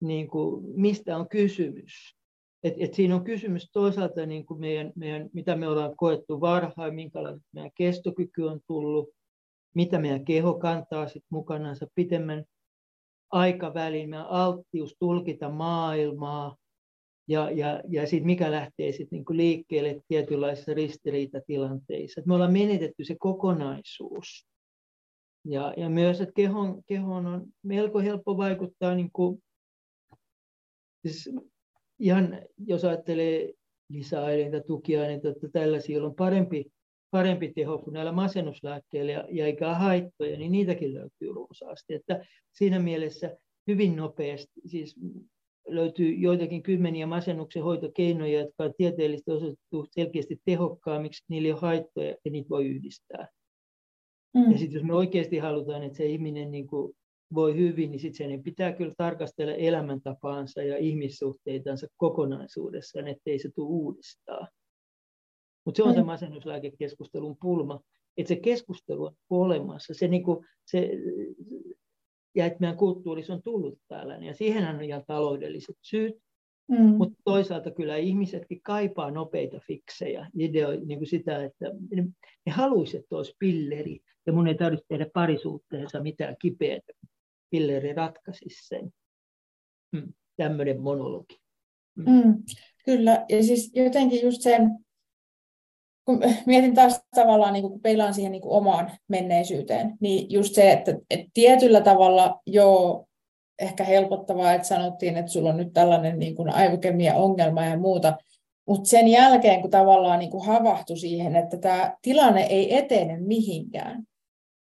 niin kuin, mistä on kysymys. et, et siinä on kysymys toisaalta, niin kuin meidän, meidän, mitä me ollaan koettu varhain, minkälainen meidän kestokyky on tullut, mitä meidän keho kantaa sit mukanaan pitemmän aikavälin, meidän alttius tulkita maailmaa, ja, ja, ja sitten mikä lähtee sit niinku liikkeelle tietynlaisissa ristiriitatilanteissa. Et me ollaan menetetty se kokonaisuus. Ja, ja myös, että kehon, kehon on melko helppo vaikuttaa, niin kuin, siis ihan jos ajattelee lisäaineita, tukiaineita, että tällaisia, on parempi, parempi teho kuin näillä masennuslääkkeillä ja, ja eikä haittoja, niin niitäkin löytyy runsaasti. Että siinä mielessä hyvin nopeasti, siis löytyy joitakin kymmeniä masennuksen hoitokeinoja, jotka on tieteellisesti osoitettu selkeästi tehokkaammiksi, niillä ei ole haittoja ja niitä voi yhdistää. Mm. Ja sitten jos me oikeasti halutaan, että se ihminen niin kuin voi hyvin, niin sitten sen pitää kyllä tarkastella elämäntapaansa ja ihmissuhteitansa kokonaisuudessaan, ettei se tule uudestaan. Mutta se on mm. se masennuslääkekeskustelun pulma, että se keskustelu on olemassa, se, niin kuin, se, ja että meidän kulttuurissa on tullut tällainen, ja siihen on ihan taloudelliset syyt, mm. mutta toisaalta kyllä ihmisetkin kaipaa nopeita fiksejä, ideo, niin kuin sitä, että ne, ne haluaisivat, että olisi pilleri, ja mun ei tarvitse tehdä parisuhteessa mitään kipeätä, pilleri ratkaisisi sen. Hmm. Tämmöinen monologi. Hmm. Mm, kyllä, ja siis jotenkin just sen, kun mietin taas tavallaan, niin kun peilaan siihen niin kuin omaan menneisyyteen, niin just se, että, että tietyllä tavalla joo, ehkä helpottavaa, että sanottiin, että sulla on nyt tällainen niin kuin aivokemia ongelma ja muuta, mutta sen jälkeen, kun tavallaan niin kuin havahtui siihen, että tämä tilanne ei etene mihinkään,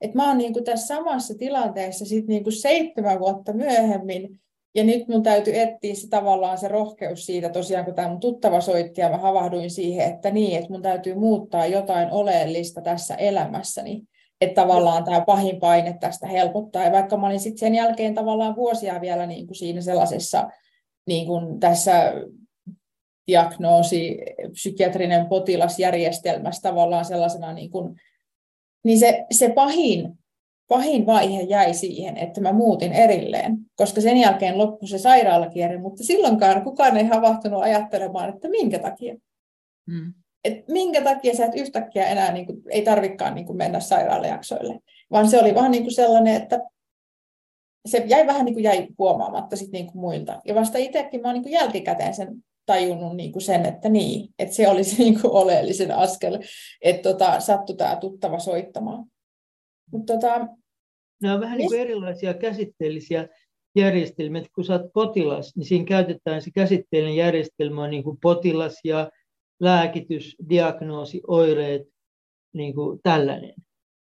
että mä oon niin kuin tässä samassa tilanteessa sit niin seitsemän vuotta myöhemmin, ja nyt mun täytyy etsiä se tavallaan se rohkeus siitä, tosiaan kun tämä mun tuttava soitti, ja mä havahduin siihen, että niin, että mun täytyy muuttaa jotain oleellista tässä elämässäni, että tavallaan tämä pahin paine tästä helpottaa. Ja vaikka mä olin sitten sen jälkeen tavallaan vuosia vielä niin kuin siinä sellaisessa niin kuin tässä diagnoosi, psykiatrinen potilasjärjestelmässä tavallaan sellaisena niin kuin niin se, se pahin, pahin vaihe jäi siihen, että mä muutin erilleen, koska sen jälkeen loppui se sairaalakierre, mutta silloinkaan kukaan ei havahtunut ajattelemaan, että minkä takia. Mm. Et minkä takia sä et yhtäkkiä enää niin kuin, ei tarvikaan niin kuin mennä sairaalajaksoille, vaan se oli vaan niin kuin sellainen, että se jäi vähän niin kuin jäi huomaamatta sit niin kuin muilta. Ja vasta itsekin mä oon niin kuin jälkikäteen sen tajunnut niin kuin sen, että niin, että se olisi niin kuin oleellisen askel, että tota, sattui tämä tuttava soittamaan. Mut tota, Nämä on vähän niin kuin erilaisia käsitteellisiä järjestelmiä. Kun sä oot potilas, niin siinä käytetään se käsitteellinen järjestelmä niin kuin potilas ja lääkitys, diagnoosi, oireet, niin kuin tällainen.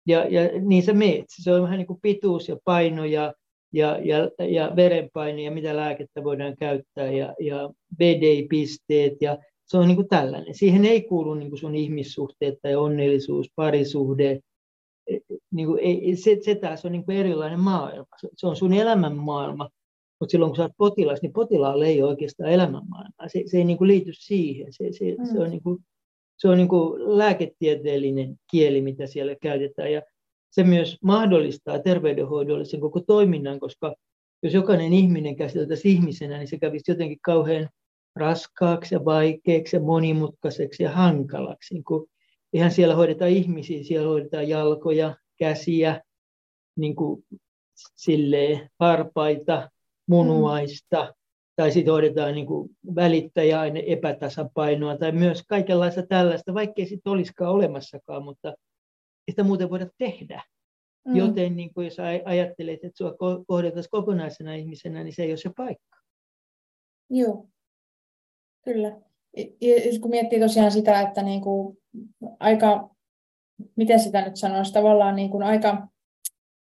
Ja, ja niin se meet. Se on vähän niin kuin pituus ja paino ja ja, ja, ja verenpaine ja mitä lääkettä voidaan käyttää ja, ja BDI-pisteet ja se on niin kuin tällainen. Siihen ei kuulu niin kuin sun ihmissuhteet tai onnellisuus, parisuhde. Niin kuin ei, se, se taas on niin kuin erilainen maailma. Se on sun elämän maailma. Mutta silloin kun sä oot potilas, niin potilaalle ei ole oikeastaan elämänmaailmaa. Se, se ei niin kuin liity siihen. Se, se, mm. se on, niin kuin, se on niin kuin lääketieteellinen kieli, mitä siellä käytetään. Ja se myös mahdollistaa terveydenhoidollisen koko toiminnan, koska jos jokainen ihminen käsiteltäisiin ihmisenä, niin se kävisi jotenkin kauhean raskaaksi ja vaikeaksi ja monimutkaiseksi ja hankalaksi. Niin kuin, eihän siellä hoideta ihmisiä, siellä hoidetaan jalkoja, käsiä, niin kuin silleen, varpaita, munuaista, mm. tai sitten hoidetaan niin kuin välittäjäaine epätasapainoa, tai myös kaikenlaista tällaista, vaikkei sitten olisikaan olemassakaan, mutta sitä muuten voida tehdä. Mm. Joten niin kuin jos ajattelet, että sinua kohdeltaisiin kokonaisena ihmisenä, niin se ei ole se paikka. Joo, kyllä. Ja kun miettii tosiaan sitä, että niin kuin aika, miten sitä nyt sanoisi, tavallaan niin kuin aika,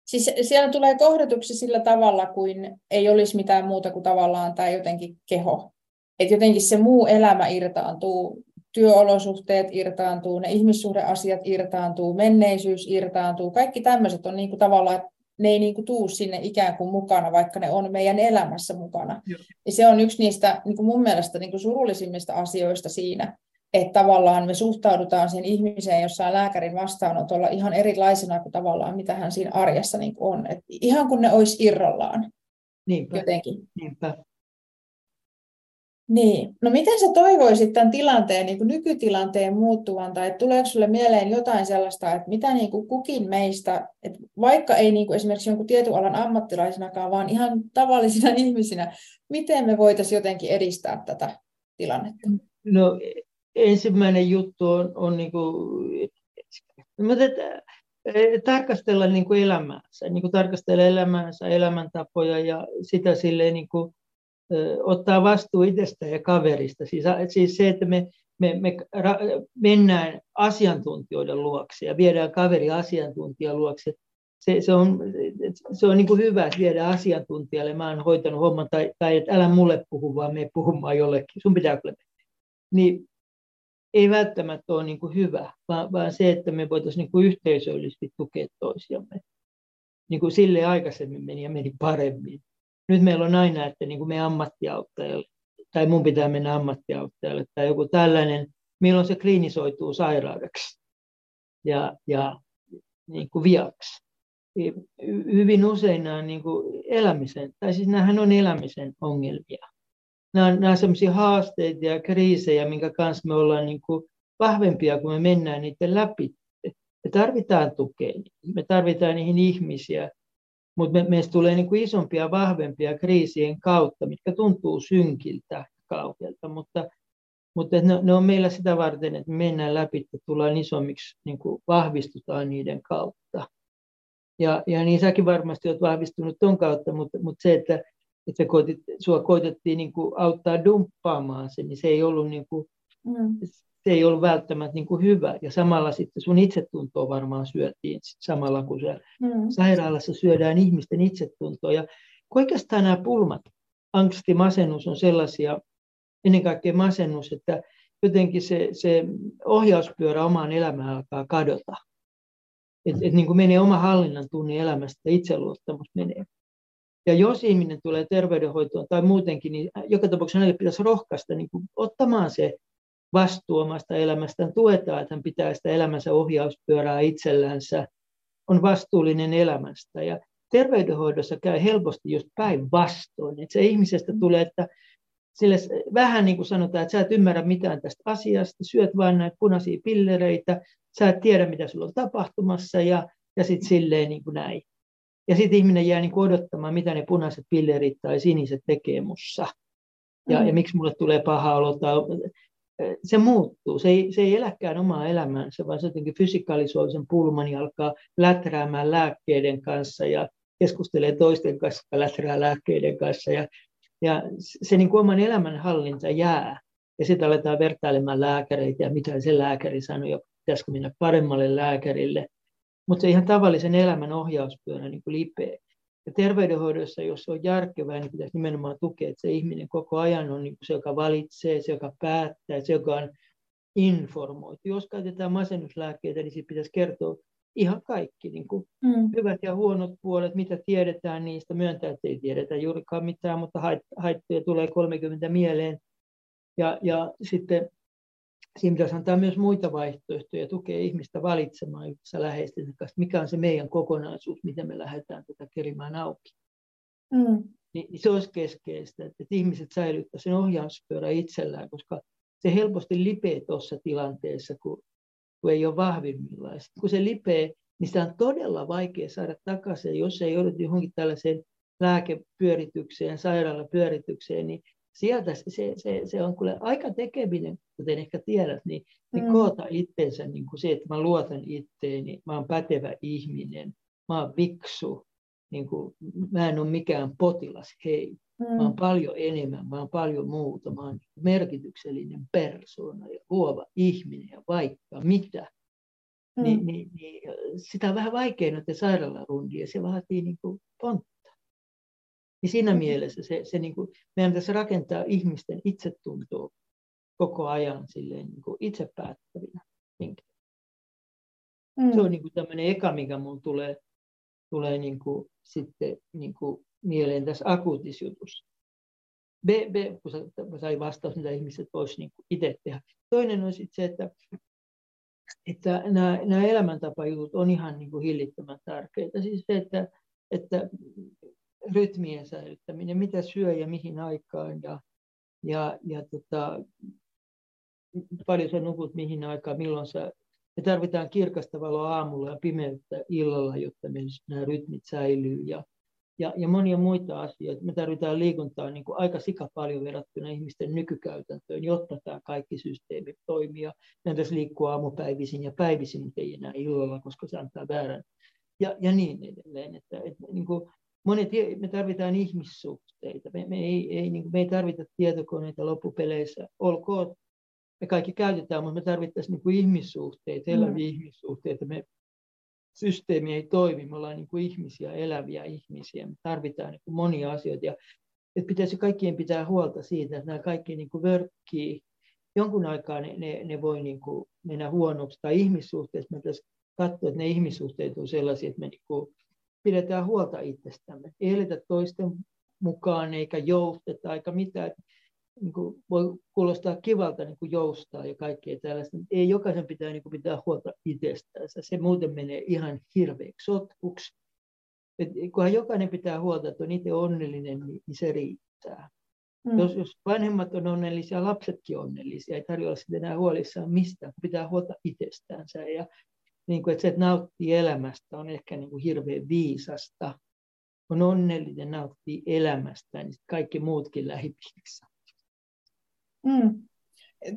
siis siellä tulee kohdetuksi sillä tavalla, kuin ei olisi mitään muuta kuin tavallaan tämä jotenkin keho. Että jotenkin se muu elämä irtaantuu. Työolosuhteet irtaantuu, ne ihmissuhdeasiat irtaantuu, menneisyys irtaantuu, kaikki tämmöiset on niin kuin tavallaan, ne ei niin kuin tuu sinne ikään kuin mukana, vaikka ne on meidän elämässä mukana. Ja se on yksi niistä niin kuin mun mielestä niin kuin surullisimmista asioista siinä, että tavallaan me suhtaudutaan siihen ihmiseen jossain lääkärin vastaanotolla ihan erilaisena kuin tavallaan mitä hän siinä arjessa niin on. Et ihan kun ne olisi irrallaan Niinpä. jotenkin. Niinpä. Niin. No miten sä toivoisit tämän tilanteen, niin kuin nykytilanteen muuttuvan, tai tuleeko sulle mieleen jotain sellaista, että mitä niin kuin kukin meistä, että vaikka ei niin kuin esimerkiksi jonkun tietyn alan ammattilaisinakaan, vaan ihan tavallisina [laughs] ihmisinä, miten me voitaisiin jotenkin edistää tätä tilannetta? No ensimmäinen juttu on, on niin kuin, että tarkastella niin kuin elämäänsä, niin kuin tarkastella elämäänsä, elämäntapoja ja sitä silleen niin kuin, ottaa vastuu itsestä ja kaverista. Siis, siis se, että me, me, me ra, mennään asiantuntijoiden luokse ja viedään kaveri asiantuntijan luokse, se, se on, se on niin kuin hyvä, että viedään asiantuntijalle, mä oon hoitanut homman, tai, tai että älä mulle puhu, vaan me puhumaan jollekin, sun pitää kyllä Niin ei välttämättä ole niin kuin hyvä, vaan, vaan se, että me voitaisiin niin kuin yhteisöllisesti tukea toisiamme. Niin kuin sille aikaisemmin meni ja meni paremmin nyt meillä on aina, että niin kuin me ammattiauttajalle, tai mun pitää mennä ammattiauttajalle, tai joku tällainen, milloin se klinisoituu sairaudeksi ja, ja niin kuin viaksi. Hyvin usein nämä on niin kuin elämisen, tai siis on elämisen ongelmia. Nämä on, nämä on sellaisia haasteita ja kriisejä, minkä kanssa me ollaan niin kuin vahvempia, kun me mennään niiden läpi. Me tarvitaan tukea, me tarvitaan niihin ihmisiä, mutta me, meistä tulee niin kuin isompia, vahvempia kriisien kautta, mitkä tuntuu synkiltä kauhealta, mutta, mutta ne, ne on meillä sitä varten, että me mennään läpi, että tullaan isommiksi, niin kuin vahvistutaan niiden kautta. Ja, ja niin säkin varmasti olet vahvistunut tuon kautta, mutta, mutta se, että, että koitit, sua koitettiin niin kuin auttaa dumppaamaan se, niin se ei ollut, niin kuin, mm se ei ollut välttämättä niin kuin hyvä. Ja samalla sitten sun itsetuntoa varmaan syötiin samalla, kun se mm. sairaalassa syödään ihmisten itsetuntoa. Ja oikeastaan nämä pulmat, angsti, masennus on sellaisia, ennen kaikkea masennus, että jotenkin se, se ohjauspyörä omaan elämään alkaa kadota. Että et niin kuin menee oma hallinnan tunne elämästä, itseluottamus menee. Ja jos ihminen tulee terveydenhoitoon tai muutenkin, niin joka tapauksessa hänelle pitäisi rohkaista niin kuin ottamaan se vastuu omasta elämästään, tuetaan, että hän pitää sitä elämänsä ohjauspyörää itsellänsä, on vastuullinen elämästä. Ja terveydenhoidossa käy helposti just päinvastoin, että se ihmisestä tulee, että sille vähän niin kuin sanotaan, että sä et ymmärrä mitään tästä asiasta, syöt vain näitä punaisia pillereitä, sä et tiedä, mitä sulla on tapahtumassa ja, ja sitten silleen niin kuin näin. Ja sitten ihminen jää niin odottamaan, mitä ne punaiset pillerit tai siniset tekee mussa. Ja, mm. ja miksi mulle tulee paha olo tai se muuttuu. Se ei, se ei eläkään omaa elämäänsä, vaan se jotenkin fysikalisoi sen pulman ja alkaa läträämään lääkkeiden kanssa ja keskustelee toisten kanssa, jotka läträä lääkkeiden kanssa. Ja, ja se niin kuin oman elämän hallinta jää. Ja sitten aletaan vertailemaan lääkäreitä ja mitä se lääkäri sanoi ja pitäisikö mennä paremmalle lääkärille. Mutta se ihan tavallisen elämän ohjauspyörä niin kuin lipee. Ja terveydenhoidossa, jos se on järkevää, niin pitäisi nimenomaan tukea, että se ihminen koko ajan on niin se, joka valitsee, se, joka päättää, se, joka on informoitu. Jos käytetään masennuslääkkeitä, niin siitä pitäisi kertoa ihan kaikki, niin kuin mm. hyvät ja huonot puolet, mitä tiedetään niistä, myöntää, että ei tiedetä juurikaan mitään, mutta haittoja tulee 30 mieleen. Ja, ja sitten siinä pitäisi antaa myös muita vaihtoehtoja, tukea ihmistä valitsemaan yhdessä läheisten kanssa, mikä on se meidän kokonaisuus, miten me lähdetään tätä kerimään auki. Mm. Niin se olisi keskeistä, että ihmiset säilyttävät sen ohjauspyörä itsellään, koska se helposti lipee tuossa tilanteessa, kun, kun ei ole vahvimmillaan. Sitten kun se lipee, niin sitä on todella vaikea saada takaisin, jos ei joudu johonkin tällaiseen lääkepyöritykseen, sairaalapyöritykseen, niin sieltä se, se, se on kyllä aika tekeminen, kuten ehkä tiedät, niin, niin mm. koota itsensä niin kuin se, että mä luotan itteeni, mä oon pätevä ihminen, mä oon viksu, niin kuin, mä en ole mikään potilas, hei. Mm. Mä oon paljon enemmän, mä oon paljon muuta, mä oon merkityksellinen persoona ja luova ihminen ja vaikka mitä. Mm. Niin, niin, niin, sitä on vähän vaikea noiden sairaalarundia, se vaatii niin kuin pontta. Niin siinä mm-hmm. mielessä se, se niin kuin, meidän tässä rakentaa ihmisten itsetuntoa koko ajan silleen niin kuin itse päättävinä Mm. Se on niin kuin tämmöinen eka, mikä mun tulee, tulee niin kuin, sitten niin kuin mieleen tässä akuutissa jutussa. B, B kun sai vastaus, mitä ihmiset voisivat niin itse tehdä. Toinen on sitten se, että, että nämä, nämä elämäntapajutut on ihan niin kuin hillittömän tärkeitä. Siis se, että, että rytmien säilyttäminen, mitä syö ja mihin aikaan ja, ja, ja tota, paljon sä nukut, mihin aikaan, milloin sä me tarvitaan kirkasta valoa aamulla ja pimeyttä illalla, jotta nämä rytmit säilyy. Ja, ja, ja monia muita asioita. Me tarvitaan liikuntaa niin kuin aika sika paljon verrattuna ihmisten nykykäytäntöön, jotta tämä kaikki systeemi toimii. Meidän tässä liikkua aamupäivisin ja päivisin, mutta ei enää illalla, koska se antaa väärän. Ja, ja niin edelleen. Että, että, niin kuin monet, me tarvitaan ihmissuhteita. Me, me, ei, ei, niin kuin, me ei tarvita tietokoneita loppupeleissä. Olkoon me kaikki käytetään, mutta me tarvittaisiin niin kuin ihmissuhteita, eläviä mm. ihmissuhteita. Me, systeemi ei toimi, me ollaan niin kuin ihmisiä, eläviä ihmisiä, me tarvitaan niin kuin monia asioita. Ja, että pitäisi kaikkien pitää huolta siitä, että nämä kaikki niin kuin vörkkii. Jonkun aikaa ne, ne, ne voi niin kuin mennä huonoksi, tai ihmissuhteet, me pitäisi katsoa, että ne ihmissuhteet on sellaisia, että me niin kuin pidetään huolta itsestämme. Ei eletä toisten mukaan, eikä jousteta, eikä mitään niin kuin voi kuulostaa kivalta niin kuin joustaa ja kaikkea tällaista, mutta ei jokaisen pitää niin kuin pitää huolta itsestään. Se muuten menee ihan hirveäksi sotkuksi. Et kunhan jokainen pitää huolta, että on itse onnellinen, niin, niin se riittää. Mm. Jos, jos vanhemmat on onnellisia, lapsetkin onnellisia, ei tarvitse olla sitten enää huolissaan mistään, pitää huolta itsestäänsä. Ja niin kuin, että se, että nauttii elämästä, on ehkä niin kuin hirveän viisasta. On onnellinen, nauttii elämästä, niin kaikki muutkin lähipiirissä Mm.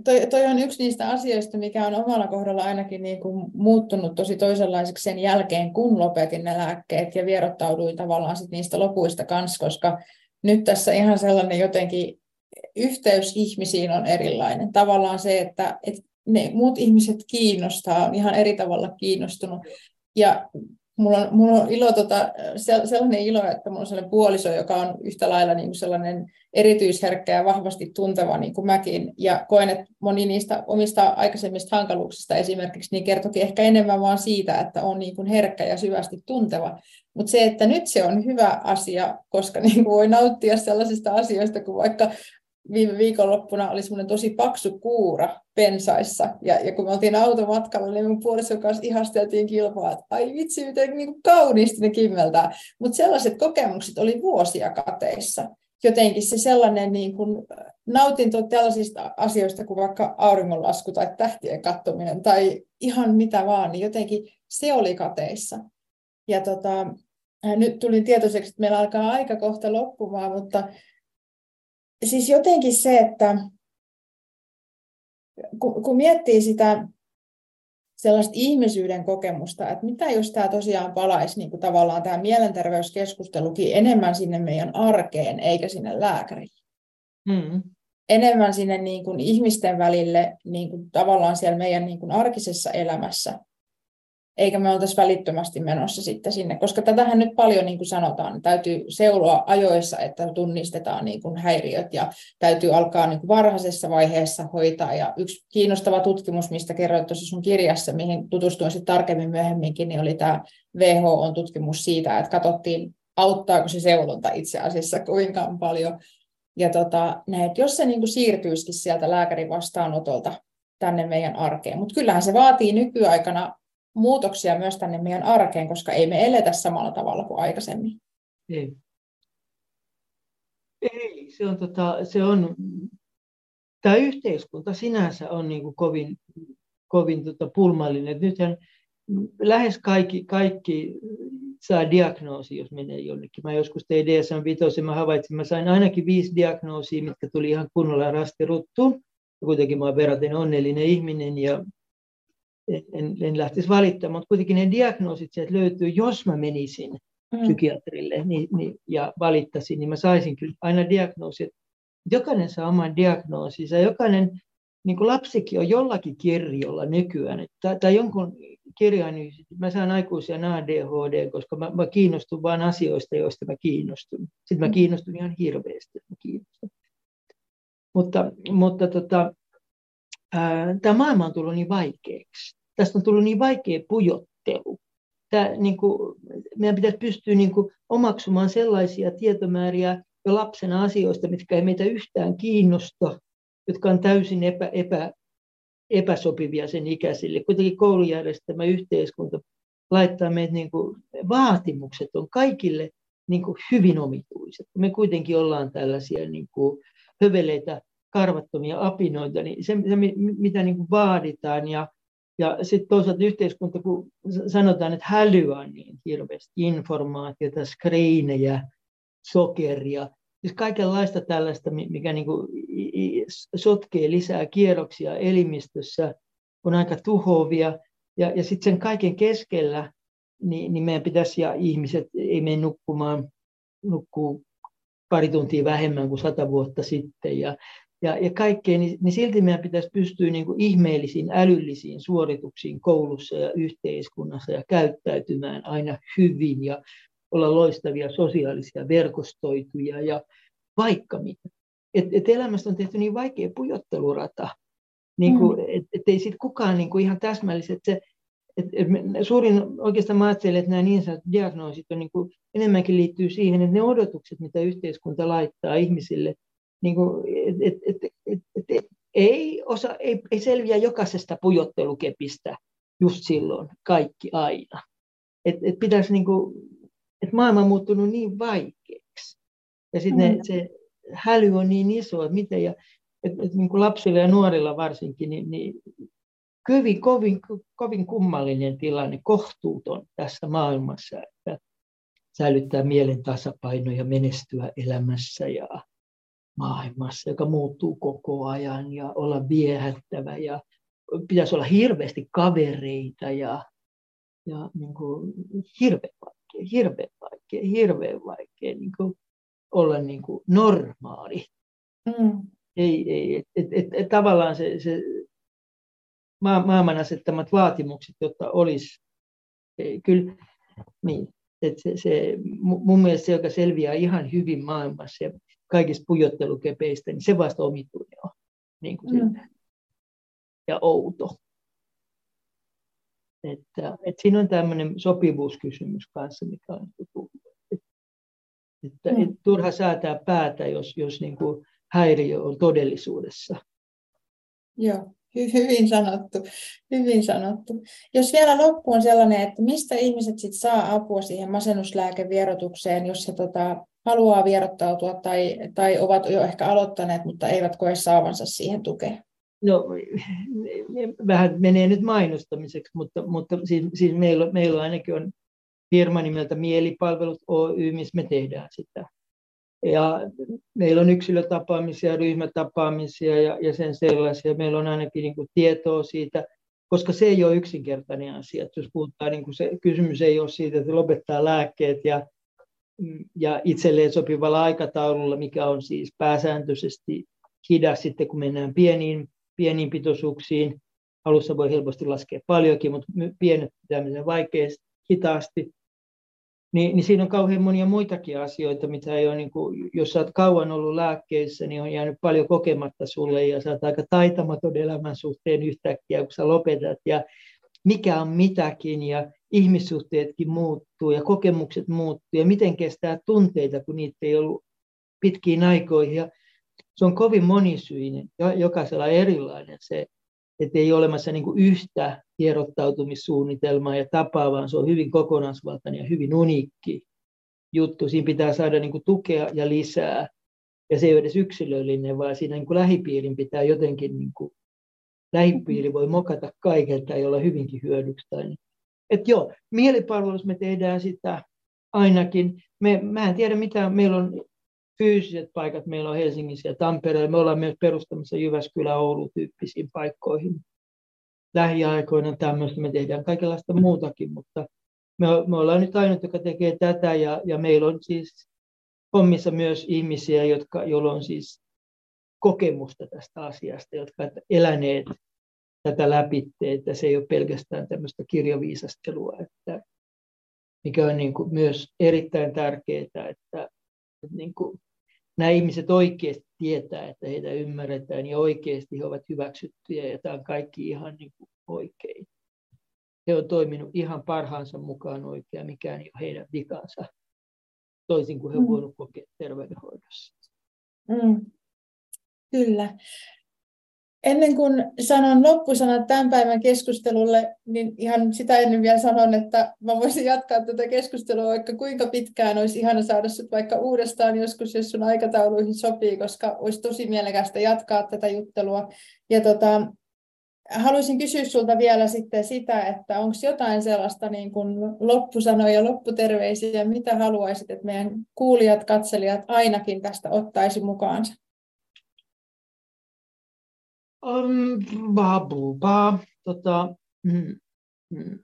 Toi, toi on yksi niistä asioista, mikä on omalla kohdalla ainakin niin kuin muuttunut tosi toisenlaiseksi sen jälkeen, kun lopetin ne lääkkeet ja vierottauduin tavallaan sit niistä lopuista kanssa, koska nyt tässä ihan sellainen jotenkin yhteys ihmisiin on erilainen. Tavallaan se, että, että ne muut ihmiset kiinnostaa, on ihan eri tavalla kiinnostunut. Ja mulla on, mulla on ilo, tota, sellainen ilo, että mulla on sellainen puoliso, joka on yhtä lailla niin kuin sellainen erityisherkkä ja vahvasti tunteva niin kuin mäkin. Ja koen, että moni niistä omista aikaisemmista hankaluuksista esimerkiksi niin kertokin ehkä enemmän vaan siitä, että on niin kuin herkkä ja syvästi tunteva. Mutta se, että nyt se on hyvä asia, koska niin kuin voi nauttia sellaisista asioista kuin vaikka viime viikonloppuna oli semmoinen tosi paksu kuura pensaissa. Ja, ja kun me oltiin automatkalla, niin mun puolison kanssa ihasteltiin kilpaa, että ai vitsi, miten niin kuin kauniisti ne kimmeltää. Mutta sellaiset kokemukset oli vuosia kateissa. Jotenkin se sellainen niin kuin, nautinto tällaisista asioista kuin vaikka auringonlasku tai tähtien kattominen tai ihan mitä vaan, niin jotenkin se oli kateissa. Ja tota, nyt tulin tietoiseksi, että meillä alkaa aika kohta loppumaan, mutta siis jotenkin se, että kun, kun miettii sitä sellaista ihmisyyden kokemusta, että mitä jos tämä tosiaan palaisi niin kuin tavallaan tämä mielenterveyskeskustelukin enemmän sinne meidän arkeen, eikä sinne lääkäriin. Mm. Enemmän sinne niin kuin ihmisten välille niin kuin tavallaan siellä meidän niin kuin arkisessa elämässä eikä me oltaisi välittömästi menossa sitten sinne, koska tätähän nyt paljon niin kuin sanotaan, täytyy seuloa ajoissa, että tunnistetaan niin kuin häiriöt ja täytyy alkaa niin kuin varhaisessa vaiheessa hoitaa. Ja yksi kiinnostava tutkimus, mistä kerroit tuossa sun kirjassa, mihin tutustuin sitten tarkemmin myöhemminkin, niin oli tämä WHO-tutkimus siitä, että katsottiin, auttaako se seulonta itse asiassa kuinka paljon. Ja tota, ne, että jos se niin kuin siirtyisikin sieltä lääkärin vastaanotolta tänne meidän arkeen, mutta kyllähän se vaatii nykyaikana muutoksia myös tänne meidän arkeen, koska ei me eletä samalla tavalla kuin aikaisemmin. Ei. Ei, se on, tota, se on tämä yhteiskunta sinänsä on niin kuin kovin, kovin tota pulmallinen. Nythän lähes kaikki, kaikki saa diagnoosi, jos menee jonnekin. Mä joskus tein DSM-5, mä havaitsin, mä sain ainakin viisi diagnoosia, mitkä tuli ihan kunnolla rastiruttuun. Ja kuitenkin mä olen verraten onnellinen ihminen ja en, en lähtisi valittamaan, mutta kuitenkin ne diagnoosit sieltä löytyy, jos mä menisin mm. psykiatrille niin, niin, ja valittaisin, niin mä saisin kyllä aina diagnoosit. Jokainen saa oman diagnoosinsa, jokainen niin kuin lapsikin on jollakin kirjolla nykyään, tai, tai jonkun kirjan, niin mä saan aikuisia ADHD, koska mä, mä kiinnostun vain asioista, joista mä kiinnostun. Sitten mä mm. kiinnostun ihan hirveästi. Mä kiinnostun. Mutta, mutta tota, tämä maailma on tullut niin vaikeaksi. Tästä on tullut niin vaikea pujottelu. Tämä, niin kuin, meidän pitäisi pystyä niin kuin, omaksumaan sellaisia tietomääriä jo lapsena asioista, mitkä ei meitä yhtään kiinnosta, jotka on täysin epä, epä, epäsopivia sen ikäisille. Kuitenkin koulujärjestelmä, yhteiskunta laittaa meitä, niin kuin, vaatimukset on kaikille niin kuin, hyvin omituiset. Me kuitenkin ollaan tällaisia niin kuin, höveleitä karvattomia apinoita, niin se, se mitä niin kuin vaaditaan ja, ja sitten toisaalta yhteiskunta, kun sanotaan, että hälyä niin hirveästi informaatiota, skriinejä, sokeria, siis kaikenlaista tällaista, mikä niin kuin sotkee lisää kierroksia elimistössä, on aika tuhoavia. Ja, ja sitten sen kaiken keskellä niin, niin meidän pitäisi, ja ihmiset ei mene nukkumaan, nukkuu pari tuntia vähemmän kuin sata vuotta sitten. Ja, ja, ja kaikkeen, niin, niin silti meidän pitäisi pystyä niin kuin ihmeellisiin, älyllisiin suorituksiin koulussa ja yhteiskunnassa ja käyttäytymään aina hyvin ja olla loistavia sosiaalisia verkostoituja ja vaikka mitä. Et, et elämästä on tehty niin vaikea pujottelurata, niin kuin, mm. että et ei sitten kukaan niin kuin ihan täsmällisesti, se, et, et suurin oikeastaan mä ajattelen, että nämä niin sanotut diagnoosit on niin kuin, enemmänkin liittyy siihen, että ne odotukset, mitä yhteiskunta laittaa ihmisille, niin kuin, et, et, et, et, et, et, ei, osa, ei, ei selviä jokaisesta pujottelukepistä just silloin kaikki aina. Et, et pitäisi niin kuin, että maailma on muuttunut niin vaikeaksi. Ja sitten mm. se häly on niin iso, että miten, ja, että, että niin kuin lapsilla ja nuorilla varsinkin, niin, niin kovin, kovin, kovin kummallinen tilanne, kohtuuton tässä maailmassa, että säilyttää mielen tasapaino ja menestyä elämässä ja maailmassa, joka muuttuu koko ajan ja olla viehättävä ja pitäisi olla hirveästi kavereita ja, ja niin kuin hirveän vaikea, hirveän vaikea, hirveän vaikea niin kuin olla niin kuin normaali. Mm. Ei, ei, et, et, et, et, tavallaan se, se maailman asettamat vaatimukset, jotta olisi, ei, kyllä, niin, että se, se, mun mielestä se, joka selviää ihan hyvin maailmassa ja kaikista pujottelukepeistä, niin se vasta omituinen on. Niin kuin mm. Ja outo. Että, että siinä on tämmöinen sopivuuskysymys kanssa, mikä on että, että mm. turha säätää päätä, jos, jos niin kuin häiriö on todellisuudessa. Joo, hyvin sanottu. Hyvin sanottu. Jos vielä loppu on sellainen, että mistä ihmiset sit saa apua siihen masennuslääkevierotukseen, jos he tota, haluaa vierottautua tai, tai ovat jo ehkä aloittaneet, mutta eivät koe saavansa siihen tukea? No, vähän menee nyt mainostamiseksi, mutta, mutta siis, siis meillä, meillä ainakin on firma nimeltä Mielipalvelut Oy, missä me tehdään sitä. Ja meillä on yksilötapaamisia, ryhmätapaamisia ja, ja sen sellaisia. Meillä on ainakin niin kuin tietoa siitä, koska se ei ole yksinkertainen asia. Jos puhutaan, niin kuin se kysymys ei ole siitä, että lopettaa lääkkeet ja, ja itselleen sopivalla aikataululla, mikä on siis pääsääntöisesti hidas sitten, kun mennään pieniin pieniin pitoisuuksiin. Alussa voi helposti laskea paljonkin, mutta pienet pitämisen vaikeasti, hitaasti. Niin, niin siinä on kauhean monia muitakin asioita, mitä ei ole, niin kuin, jos olet kauan ollut lääkkeissä, niin on jäänyt paljon kokematta sulle ja oot aika taitamaton elämän suhteen yhtäkkiä, kun sä lopetat. Ja mikä on mitäkin ja ihmissuhteetkin muuttuu ja kokemukset muuttuu ja miten kestää tunteita, kun niitä ei ollut pitkiin aikoihin. Ja se on kovin monisyinen, jokaisella erilainen se, että ei ole olemassa niin kuin yhtä hierottautumissuunnitelmaa ja tapaa, vaan se on hyvin kokonaisvaltainen ja hyvin uniikki juttu. Siinä pitää saada niin kuin tukea ja lisää. Ja se ei ole edes yksilöllinen, vaan siinä niin kuin lähipiirin pitää jotenkin, niin kuin, lähipiiri voi mokata kaiken tai olla hyvinkin hyödyksi. Tai niin. Et joo, mielipalvelussa me tehdään sitä ainakin. Me, mä en tiedä mitä, meillä on fyysiset paikat meillä on Helsingissä ja Tampereella. Me ollaan myös perustamassa Jyväskylä-Oulu-tyyppisiin paikkoihin. Lähiaikoina tämmöistä me tehdään kaikenlaista muutakin, mutta me, me ollaan nyt ainut, joka tekee tätä ja, ja meillä on siis hommissa myös ihmisiä, jotka, joilla on siis kokemusta tästä asiasta, jotka eläneet tätä läpi, että se ei ole pelkästään tämmöistä kirjaviisastelua, että mikä on niin kuin myös erittäin tärkeää, että, että niin kuin nämä ihmiset oikeasti tietää, että heitä ymmärretään ja oikeasti he ovat hyväksyttyjä ja tämä on kaikki ihan niin kuin oikein. He ovat toiminut ihan parhaansa mukaan oikein, mikään ei ole heidän vikansa, toisin kuin he mm. voivat kokea terveydenhoidossa. Mm. Kyllä. Ennen kuin sanon loppusanat tämän päivän keskustelulle, niin ihan sitä ennen vielä sanon, että mä voisin jatkaa tätä keskustelua vaikka kuinka pitkään olisi ihana saada sut vaikka uudestaan joskus, jos sun aikatauluihin sopii, koska olisi tosi mielekästä jatkaa tätä juttelua. Ja tota, haluaisin kysyä sulta vielä sitten sitä, että onko jotain sellaista niin kuin loppusanoja, lopputerveisiä, mitä haluaisit, että meidän kuulijat, katselijat ainakin tästä ottaisi mukaansa? Um, babuba, tota, mm, mm.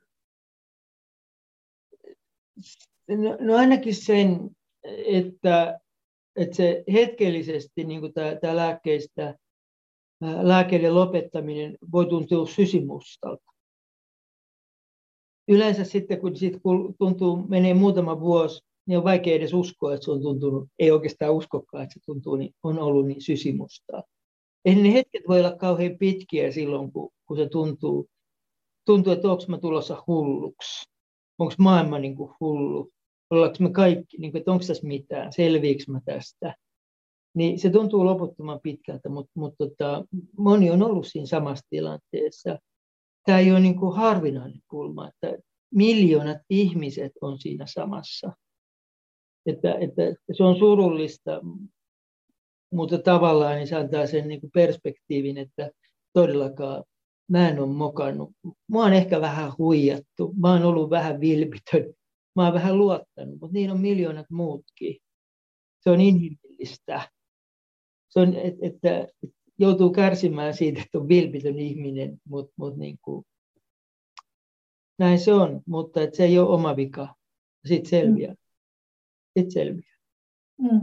No, no ainakin sen, että, että se hetkellisesti niin tämä lääkkeistä, lääkkeiden lopettaminen voi tuntua sysimustalta. Yleensä sitten, kun siitä tuntuu, menee muutama vuosi, niin on vaikea edes uskoa, että se on tuntunut, ei oikeastaan uskokaan, että se tuntuu, niin on ollut niin sysimustaa. Eli ne hetket voi olla kauhean pitkiä silloin, kun, kun se tuntuu, tuntuu, että onko mä tulossa hulluksi. Onko maailma niin kuin hullu? Ollaanko me kaikki, niin kuin, että onko tässä mitään, selviikö mä tästä? Niin se tuntuu loputtoman pitkältä, mutta, mutta tota, moni on ollut siinä samassa tilanteessa. Tämä ei ole niin kuin harvinainen kulma, että miljoonat ihmiset on siinä samassa. Että, että se on surullista, mutta tavallaan niin se antaa sen niin kuin perspektiivin, että todellakaan mä en ole mokannut. Mä oon ehkä vähän huijattu, mä oon ollut vähän vilpitön, mä oon vähän luottanut, mutta niin on miljoonat muutkin. Se on inhimillistä. Se on, että, että joutuu kärsimään siitä, että on vilpitön ihminen, mutta, mutta niin kuin, näin se on, mutta että se ei ole oma vika. Sitten selviää. Sitten selviää. Mm.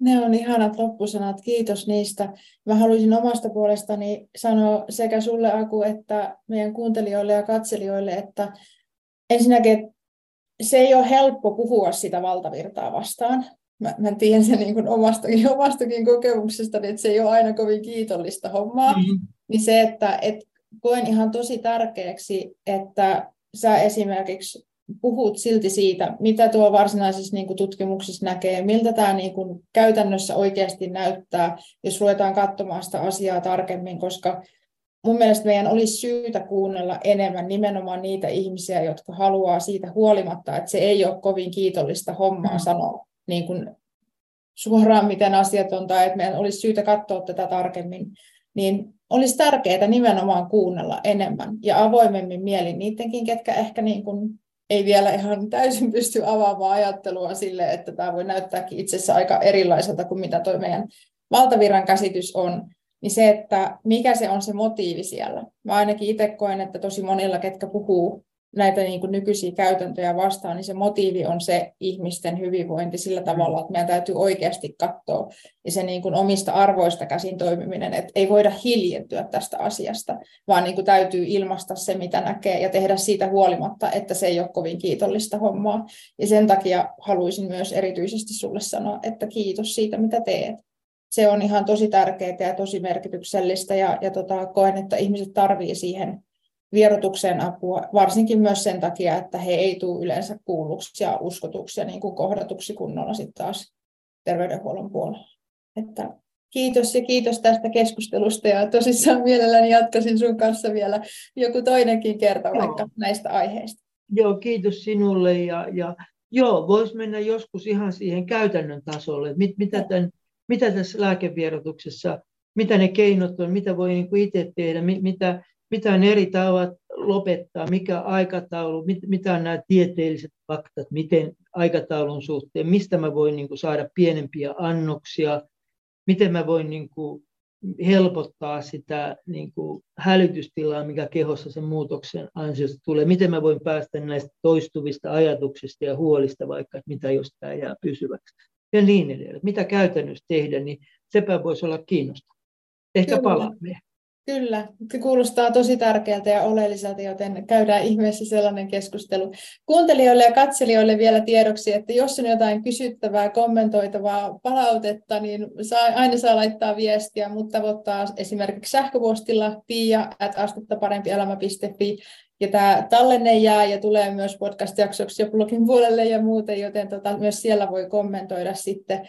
Ne on ihanat loppusanat, kiitos niistä. Mä haluaisin omasta puolestani sanoa sekä sulle Aku että meidän kuuntelijoille ja katselijoille, että ensinnäkin se ei ole helppo puhua sitä valtavirtaa vastaan. Mä, mä tiedän sen niin kuin omastakin, [laughs] omastakin kokemuksesta, että se ei ole aina kovin kiitollista hommaa. Mm-hmm. Niin se, että et koen ihan tosi tärkeäksi, että sä esimerkiksi puhut silti siitä, mitä tuo varsinaisessa niin kuin tutkimuksessa näkee, miltä tämä niin kuin käytännössä oikeasti näyttää, jos ruvetaan katsomaan sitä asiaa tarkemmin, koska mun mielestä meidän olisi syytä kuunnella enemmän nimenomaan niitä ihmisiä, jotka haluaa siitä huolimatta, että se ei ole kovin kiitollista hommaa mm. sanoa niin kuin suoraan, miten asiat on, tai että meidän olisi syytä katsoa tätä tarkemmin, niin olisi tärkeää nimenomaan kuunnella enemmän ja avoimemmin mielin niidenkin, ketkä ehkä niin kuin ei vielä ihan täysin pysty avaamaan ajattelua sille, että tämä voi näyttääkin itsessä aika erilaiselta kuin mitä tuo meidän valtavirran käsitys on, niin se, että mikä se on se motiivi siellä. Mä ainakin itse koen, että tosi monilla, ketkä puhuu näitä niin kuin nykyisiä käytäntöjä vastaan, niin se motiivi on se ihmisten hyvinvointi sillä mm. tavalla, että meidän täytyy oikeasti katsoa ja se niin kuin omista arvoista käsin toimiminen, että ei voida hiljentyä tästä asiasta, vaan niin kuin täytyy ilmaista se, mitä näkee ja tehdä siitä huolimatta, että se ei ole kovin kiitollista hommaa. Ja sen takia haluaisin myös erityisesti sulle sanoa, että kiitos siitä, mitä teet. Se on ihan tosi tärkeää ja tosi merkityksellistä ja, ja tota, koen, että ihmiset tarvitsevat siihen vierotukseen apua, varsinkin myös sen takia, että he ei tule yleensä kuulluksi ja uskotuksi ja niin kuin kohdatuksi kunnolla sitten taas terveydenhuollon puolella. Että kiitos ja kiitos tästä keskustelusta ja tosissaan mielelläni jatkaisin sun kanssa vielä joku toinenkin kerta joo. vaikka näistä aiheista. Joo, kiitos sinulle ja, ja joo, voisi mennä joskus ihan siihen käytännön tasolle, mit, mitä, tämän, mitä tässä lääkevierotuksessa, mitä ne keinot on, mitä voi niin kuin itse tehdä, mit, mitä, mitä on eri tavat lopettaa, mikä aikataulu, mit, mitä on nämä tieteelliset faktat, miten aikataulun suhteen, mistä mä voin niin kuin, saada pienempiä annoksia, miten mä voin niin kuin, helpottaa sitä niin kuin, hälytystilaa, mikä kehossa sen muutoksen ansiosta tulee, miten mä voin päästä näistä toistuvista ajatuksista ja huolista vaikka, että mitä jos tämä jää pysyväksi? Ja niin edelleen. Mitä käytännössä tehdä, niin sepä voisi olla kiinnostavaa. Ehkä palaamme. Kyllä, se kuulostaa tosi tärkeältä ja oleelliselta, joten käydään ihmeessä sellainen keskustelu. Kuuntelijoille ja katselijoille vielä tiedoksi, että jos on jotain kysyttävää, kommentoitavaa, palautetta, niin saa, aina saa laittaa viestiä, mutta tavoittaa esimerkiksi sähköpostilla pia.astettaparempielämä.fi ja tämä tallenne jää ja tulee myös podcast-jaksoksi ja blogin puolelle ja muuten, joten tota, myös siellä voi kommentoida sitten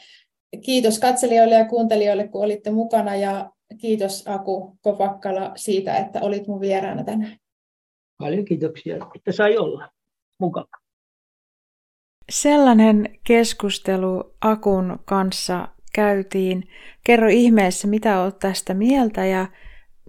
kiitos katselijoille ja kuuntelijoille, kun olitte mukana ja kiitos Aku Kopakkala siitä, että olit mun vieraana tänään. Paljon kiitoksia, että sai olla mukana. Sellainen keskustelu Akun kanssa käytiin. Kerro ihmeessä, mitä olet tästä mieltä ja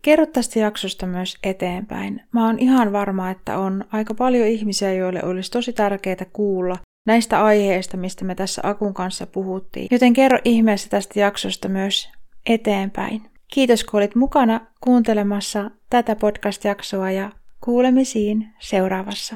kerro tästä jaksosta myös eteenpäin. Mä oon ihan varma, että on aika paljon ihmisiä, joille olisi tosi tärkeää kuulla näistä aiheista, mistä me tässä Akun kanssa puhuttiin. Joten kerro ihmeessä tästä jaksosta myös eteenpäin. Kiitos kun olit mukana kuuntelemassa tätä podcast-jaksoa ja kuulemisiin seuraavassa.